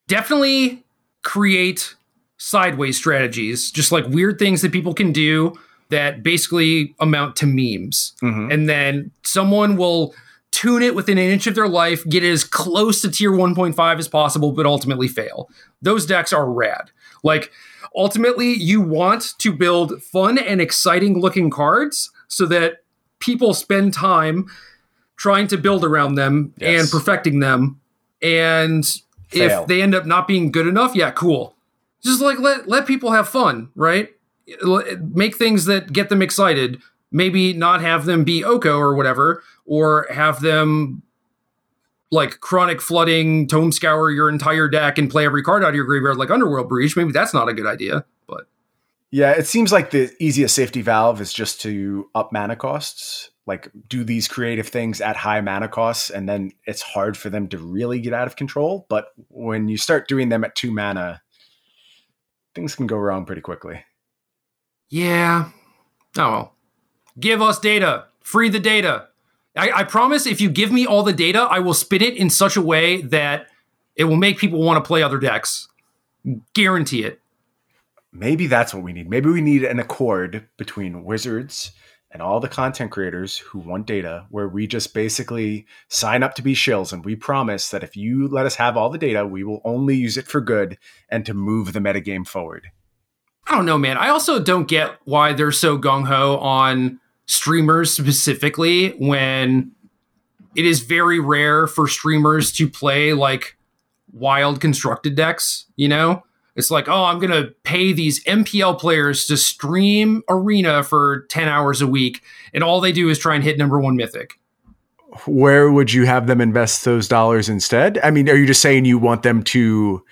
Definitely create sideways strategies, just like weird things that people can do that basically amount to memes. Mm-hmm. And then someone will tune it within an inch of their life, get it as close to tier 1.5 as possible, but ultimately fail. Those decks are rad. Like, ultimately, you want to build fun and exciting looking cards so that people spend time trying to build around them yes. and perfecting them. And Fail. if they end up not being good enough, yeah, cool just like let let people have fun, right? Make things that get them excited. Maybe not have them be Oko or whatever, or have them like chronic flooding, tome scour your entire deck and play every card out of your graveyard like Underworld Breach. Maybe that's not a good idea, but yeah, it seems like the easiest safety valve is just to up mana costs, like do these creative things at high mana costs, and then it's hard for them to really get out of control. But when you start doing them at two mana, things can go wrong pretty quickly. Yeah. Oh well. Give us data. Free the data. I, I, promise if you give me all the data, I will spin it in such a way that it will make people want to play other decks. Guarantee it. Maybe that's what we need. Maybe we need an accord between Wizards and all the content creators who want data where we just basically sign up to be shills and we promise that if you let us have all the data, we will only use it for good and to move the metagame forward. I don't know, man. I also don't get why they're so gung ho on streamers specifically when it is very rare for streamers to play like wild constructed decks, you know? It's like, oh, I'm going to pay these MPL players to stream Arena for 10 hours a week, and all they do is try and hit number one mythic. Where would you have them invest those dollars instead? I mean, are you just saying you want them to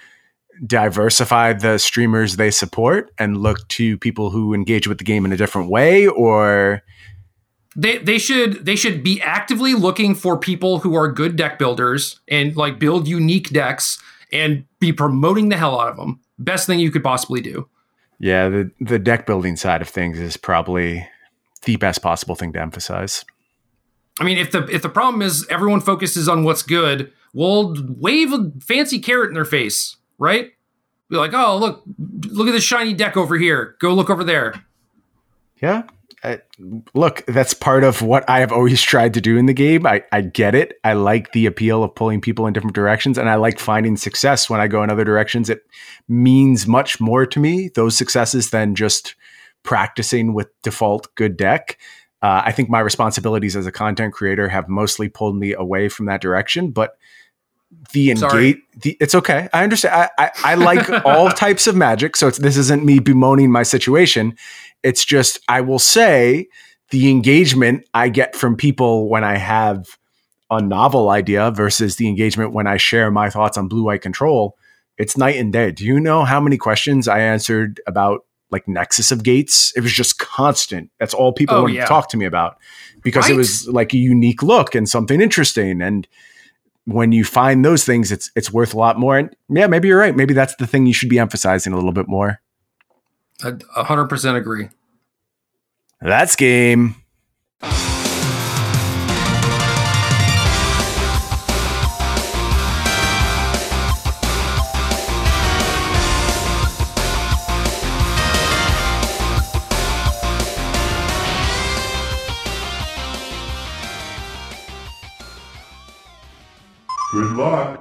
diversify the streamers they support and look to people who engage with the game in a different way or they they should they should be actively looking for people who are good deck builders and like build unique decks and be promoting the hell out of them best thing you could possibly do. Yeah, the the deck building side of things is probably the best possible thing to emphasize. I mean, if the if the problem is everyone focuses on what's good, we'll wave a fancy carrot in their face, right? Be like, oh look, look at this shiny deck over here. Go look over there. Yeah, I, look, that's part of what I have always tried to do in the game. I, I get it. I like the appeal of pulling people in different directions, and I like finding success when I go in other directions. It means much more to me, those successes, than just practicing with default good deck. Uh, I think my responsibilities as a content creator have mostly pulled me away from that direction, but the engage the, it's okay i understand i i, I like all types of magic so this isn't me bemoaning my situation it's just i will say the engagement i get from people when i have a novel idea versus the engagement when i share my thoughts on blue white control it's night and day do you know how many questions i answered about like nexus of gates it was just constant that's all people oh, wanted yeah. to talk to me about because right? it was like a unique look and something interesting and when you find those things, it's it's worth a lot more. And yeah, maybe you're right. Maybe that's the thing you should be emphasizing a little bit more. I hundred percent agree. That's game. Good luck.